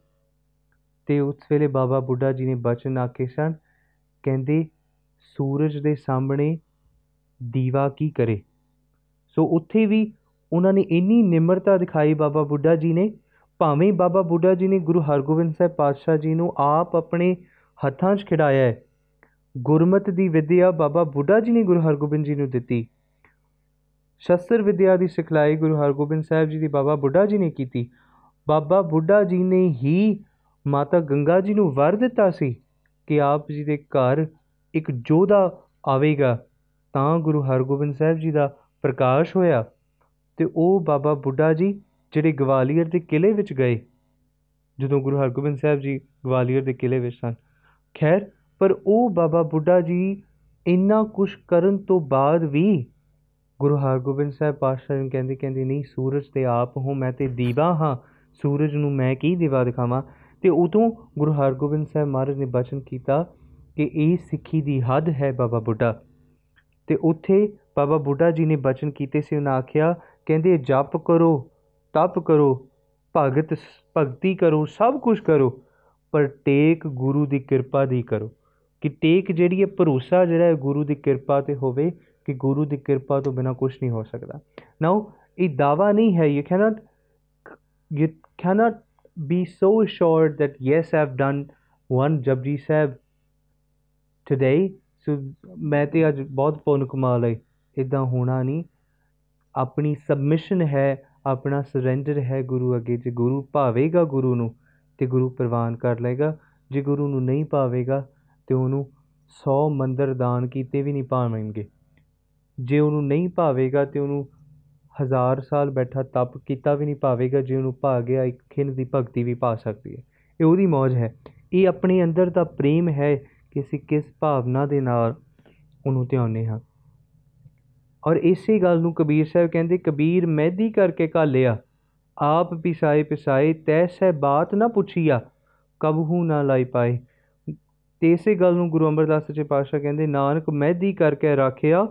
ਤੇ ਉਸ ਵੇਲੇ ਬਾਬਾ ਬੁੱਢਾ ਜੀ ਨੇ ਬਚਨ ਆਖੇ ਸਨ, ਕਹਿੰਦੇ, ਸੂਰਜ ਦੇ ਸਾਹਮਣੇ ਦੀਵਾ ਕੀ ਕਰੇ? ਸੋ ਉੱਥੇ ਵੀ ਉਹਨਾਂ ਨੇ ਇੰਨੀ ਨਿਮਰਤਾ ਦਿਖਾਈ ਬਾਬਾ ਬੁੱਢਾ ਜੀ ਨੇ, ਭਾਵੇਂ ਬਾਬਾ ਬੁੱਢਾ ਜੀ ਨੇ ਗੁਰੂ ਹਰਗੋਬਿੰਦ ਸਾਹਿਬ ਪਾਤਸ਼ਾਹ ਜੀ ਨੂੰ ਆਪ ਆਪਣੇ ਹੱਥਾਂ 'ਚ ਖਿਡਾਇਆ ਹੈ ਗੁਰਮਤ ਦੀ ਵਿਦਿਆ ਬਾਬਾ ਬੁੱਢਾ ਜੀ ਨੇ ਗੁਰੂ ਹਰਗੋਬਿੰਦ ਜੀ ਨੂੰ ਦਿੱਤੀ। ਸ਼ਸਤਰ ਵਿਦਿਆ ਦੀ ਸਿਖਲਾਈ ਗੁਰੂ ਹਰਗੋਬਿੰਦ ਸਾਹਿਬ ਜੀ ਦੀ ਬਾਬਾ ਬੁੱਢਾ ਜੀ ਨੇ ਕੀਤੀ। ਬਾਬਾ ਬੁੱਢਾ ਜੀ ਨੇ ਹੀ ਮਾਤਾ ਗੰਗਾ ਜੀ ਨੂੰ ਵਰ ਦਿੱਤਾ ਸੀ ਕਿ ਆਪ ਜੀ ਦੇ ਘਰ ਇੱਕ ਜੋਧਾ ਆਵੇਗਾ, ਤਾਂ ਗੁਰੂ ਹਰਗੋਬਿੰਦ ਸਾਹਿਬ ਜੀ ਦਾ ਪ੍ਰਕਾਸ਼ ਹੋਇਆ ਤੇ ਉਹ ਬਾਬਾ ਬੁੱਢਾ ਜੀ ਜਿਹੜੇ ਗਵਾਲੀਅਰ ਦੇ ਕਿਲੇ ਵਿੱਚ ਗਏ। ਜਦੋਂ ਗੁਰੂ ਹਰਗੋਬਿੰਦ ਸਾਹਿਬ ਜੀ ਗਵਾਲੀਅਰ ਦੇ ਕਿਲੇ ਵਿੱਚ ਸਨ। ਖੈਰ ਪਰ ਉਹ ਬਾਬਾ ਬੁੱਢਾ ਜੀ ਇੰਨਾ ਕੁਝ ਕਰਨ ਤੋਂ ਬਾਅਦ ਵੀ ਗੁਰੂ ਹਰਗੋਬਿੰਦ ਸਾਹਿਬ ਪਾਤਸ਼ਾਹ ਨੂੰ ਕਹਿੰਦੇ ਕਹਿੰਦੇ, ਨਹੀਂ, ਸੂਰਜ ਤੇ ਆਪ ਹੋ, ਮੈਂ ਤੇ ਦੀਵਾ ਹਾਂ, ਸੂਰਜ ਨੂੰ ਮੈਂ ਕੀ ਦੀਵਾ ਦਿਖਾਵਾਂ? ਤੇ ਉਦੋਂ ਗੁਰੂ ਹਰਗੋਬਿੰਦ ਸਾਹਿਬ ਮਹਾਰਾਜ ਨੇ ਬਚਨ ਕੀਤਾ ਕਿ ਇਹ ਸਿੱਖੀ ਦੀ ਹੱਦ ਹੈ ਬਾਬਾ ਬੁੱਢਾ। ਤੇ ਉੱਥੇ ਬਾਬਾ ਬੁੱਢਾ ਜੀ ਨੇ ਬਚਨ ਕੀਤੇ ਸੀ, ਉਹਨਾਂ ਆਖਿਆ, ਕਹਿੰਦੇ, ਜਪ ਕਰੋ, ਤਪ ਕਰੋ, ਭਗਤ ਭਗਤੀ ਕਰੋ, ਸਭ ਕੁਝ ਕਰੋ, ਪਰ ਟੇਕ ਗੁਰੂ ਦੀ ਕਿਰਪਾ ਦੀ ਕਰੋ। ਕਿ ਟੇਕ ਜਿਹੜੀ ਹੈ, ਭਰੋਸਾ ਜਿਹੜਾ ਹੈ, ਗੁਰੂ ਦੀ ਕਿਰਪਾ ਤੇ ਹੋਵੇ ਕਿ ਗੁਰੂ ਦੀ ਕਿਰਪਾ ਤੋਂ ਬਿਨਾ ਕੁਝ ਨਹੀਂ ਹੋ ਸਕਦਾ। ਨਾਓ ਇਹ ਦਾਵਾ ਨਹੀਂ ਹੈ you can't you can't be so sure that, yes, i've done one Japji Sahib today. So ਮੈਂ ਤੇ ਅੱਜ ਬਹੁਤ ਪੁੰਨ ਕਮਾ ਲਈ ਇਦਾਂ ਹੋਣਾ ਨਹੀਂ। ਆਪਣੀ ਸਬਮਿਸ਼ਨ ਹੈ, ਆਪਣਾ ਸਰੈਂਡਰ ਹੈ ਗੁਰੂ ਅੱਗੇ। ਜੇ ਗੁਰੂ ਭਾਵੇਗਾ ਗੁਰੂ ਨੂੰ, ਤੇ ਗੁਰੂ ਪ੍ਰਵਾਨ ਕਰ ਲਏਗਾ। ਜੇ ਗੁਰੂ ਨੂੰ ਨਹੀਂ ਭਾਵੇਗਾ ਤੇ ਉਹਨੂੰ 100 ਮੰਦਰ ਦਾਨ ਕੀਤੇ ਵੀ ਨਹੀਂ ਪਾਵਣਗੇ। ਜੇ ਉਹਨੂੰ ਨਹੀਂ ਭਾਵੇਗਾ ਤੇ ਉਹਨੂੰ ਹਜ਼ਾਰ ਸਾਲ ਬੈਠਾ ਤਪ ਕੀਤਾ ਵੀ ਨਹੀਂ ਪਾਵੇਗਾ, ਜੇ ਉਹਨੂੰ ਭਾ ਗਿਆ, ਇੱਕ ਖਿੰਨ ਦੀ ਭਗਤੀ ਵੀ ਪਾ ਸਕਦੀ ਹੈ। ਇਹ ਉਹਦੀ ਮੌਜ ਹੈ। ਇਹ ਆਪਣੇ ਅੰਦਰ ਦਾ ਪ੍ਰੇਮ ਹੈ ਕਿ ਅਸੀਂ ਕਿਸ ਭਾਵਨਾ ਦੇ ਨਾਲ ਉਹਨੂੰ ਧਿਆਉਂਦੇ ਹਾਂ। ਔਰ ਇਸੇ ਗੱਲ ਨੂੰ ਕਬੀਰ ਸਾਹਿਬ ਕਹਿੰਦੇ, ਕਬੀਰ, ਮਹਿਦੀ ਕਰਕੇ ਘਾਲਿਆ। ਆਪ ਪਿਸਾਏ ਪਿਸਾਏ ਤੈਸੈ ਬਾਤ ਨਾ ਪੁੱਛੀਆ। ਕਬਹੂ ਨਾ ਲਾਈ ਪਾਏ। ਤੇ ਇਸੇ ਗੱਲ ਨੂੰ ਗੁਰੂ ਅਮਰਦਾਸ ਸੱਚੇ ਪਾਤਸ਼ਾਹ ਕਹਿੰਦੇ, ਨਾਨਕ ਮਹਿਦੀ ਕਰਕੇ ਰੱਖਿਆ,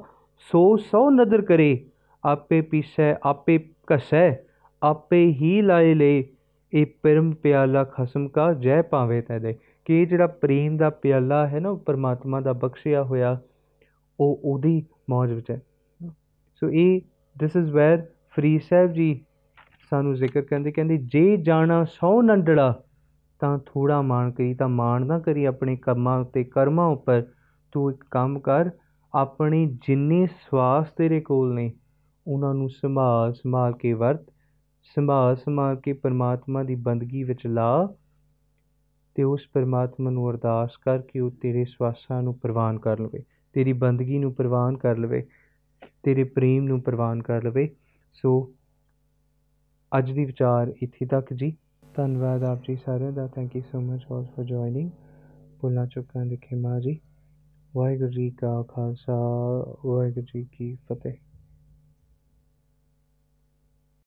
ਸੋ ਸੋ ਨਦਰ ਕਰੇ, ਆਪੇ ਪੀਸੈ, ਆਪੇ ਕਸੈ ਆਪੇ ਹੀ ਲਾਏ ਲੈ, ਇਹ ਪਰਮ ਪਿਆਲਾ ਖਸਮ ਕਾ ਜੈ ਪਾਵੇ ਤੈ ਕਿ ਇਹ ਜਿਹੜਾ ਪ੍ਰੇਮ ਦਾ ਪਿਆਲਾ ਹੈ ਨਾ, ਉਹ ਪਰਮਾਤਮਾ ਦਾ ਬਖਸ਼ਿਆ ਹੋਇਆ, ਉਹ ਉਹਦੀ ਮੌਜ ਵਿੱਚ ਹੈ। ਸੋ ਇਹ this is where free Sahib ji ਸਾਨੂੰ ਜ਼ਿਕਰ ਕਹਿੰਦੇ ਕਹਿੰਦੇ, ਜੇ ਜਾਣਾ ਸੌ ਨੰਡੜਾ ਤਾਂ ਥੋੜਾ ਮਾਣ ਕਰੀ, ਤਾਂ ਮਾਣ ਨਾ ਕਰੀ ਆਪਣੇ ਕੰਮਾਂ ਉੱਤੇ, ਕਰਮਾਂ ਉੱਪਰ। ਤੂੰ ਇੱਕ ਕੰਮ ਕਰ, ਆਪਣੇ ਜਿੰਨੇ ਸਵਾਸ ਤੇਰੇ ਕੋਲ ਨੇ, ਉਹਨਾਂ ਨੂੰ ਸੰਭਾਲ ਸੰਭਾਲ ਕੇ ਵਰਤ। ਸੰਭਾਲ ਸੰਭਾਲ ਕੇ ਪਰਮਾਤਮਾ ਦੀ ਬੰਦਗੀ ਵਿੱਚ ਲਾ ਤੇ ਉਸ ਪਰਮਾਤਮਾ ਨੂੰ ਅਰਦਾਸ ਕਰ ਕਿ ਉਹ ਤੇਰੇ ਸਵਾਸਾਂ ਨੂੰ ਪ੍ਰਵਾਨ ਕਰ ਲਵੇ, ਤੇਰੀ ਬੰਦਗੀ ਨੂੰ ਪ੍ਰਵਾਨ ਕਰ ਲਵੇ, ਤੇਰੇ ਪ੍ਰੇਮ ਨੂੰ ਪ੍ਰਵਾਨ ਕਰ ਲਵੇ। ਸੋ, ਅੱਜ ਦੀ ਵਿਚਾਰ ਇੱਥੇ ਤੱਕ ਜੀ। ਧੰਨਵਾਦ ਆਪ ਜੀ ਸਾਰਿਆਂ ਦਾ। Thank you so much all for joining ਭੁੱਲਾਂ ਚੁੱਕਾਂ ਦੇ ਖਿਮਾ ਜੀ। ਵਾਹਿਗੁਰੂ ਜੀ ਕਾ ਖਾਲਸਾ, ਵਾਹਿਗੁਰੂ ਜੀ ਕੀ ਫਤਿਹ।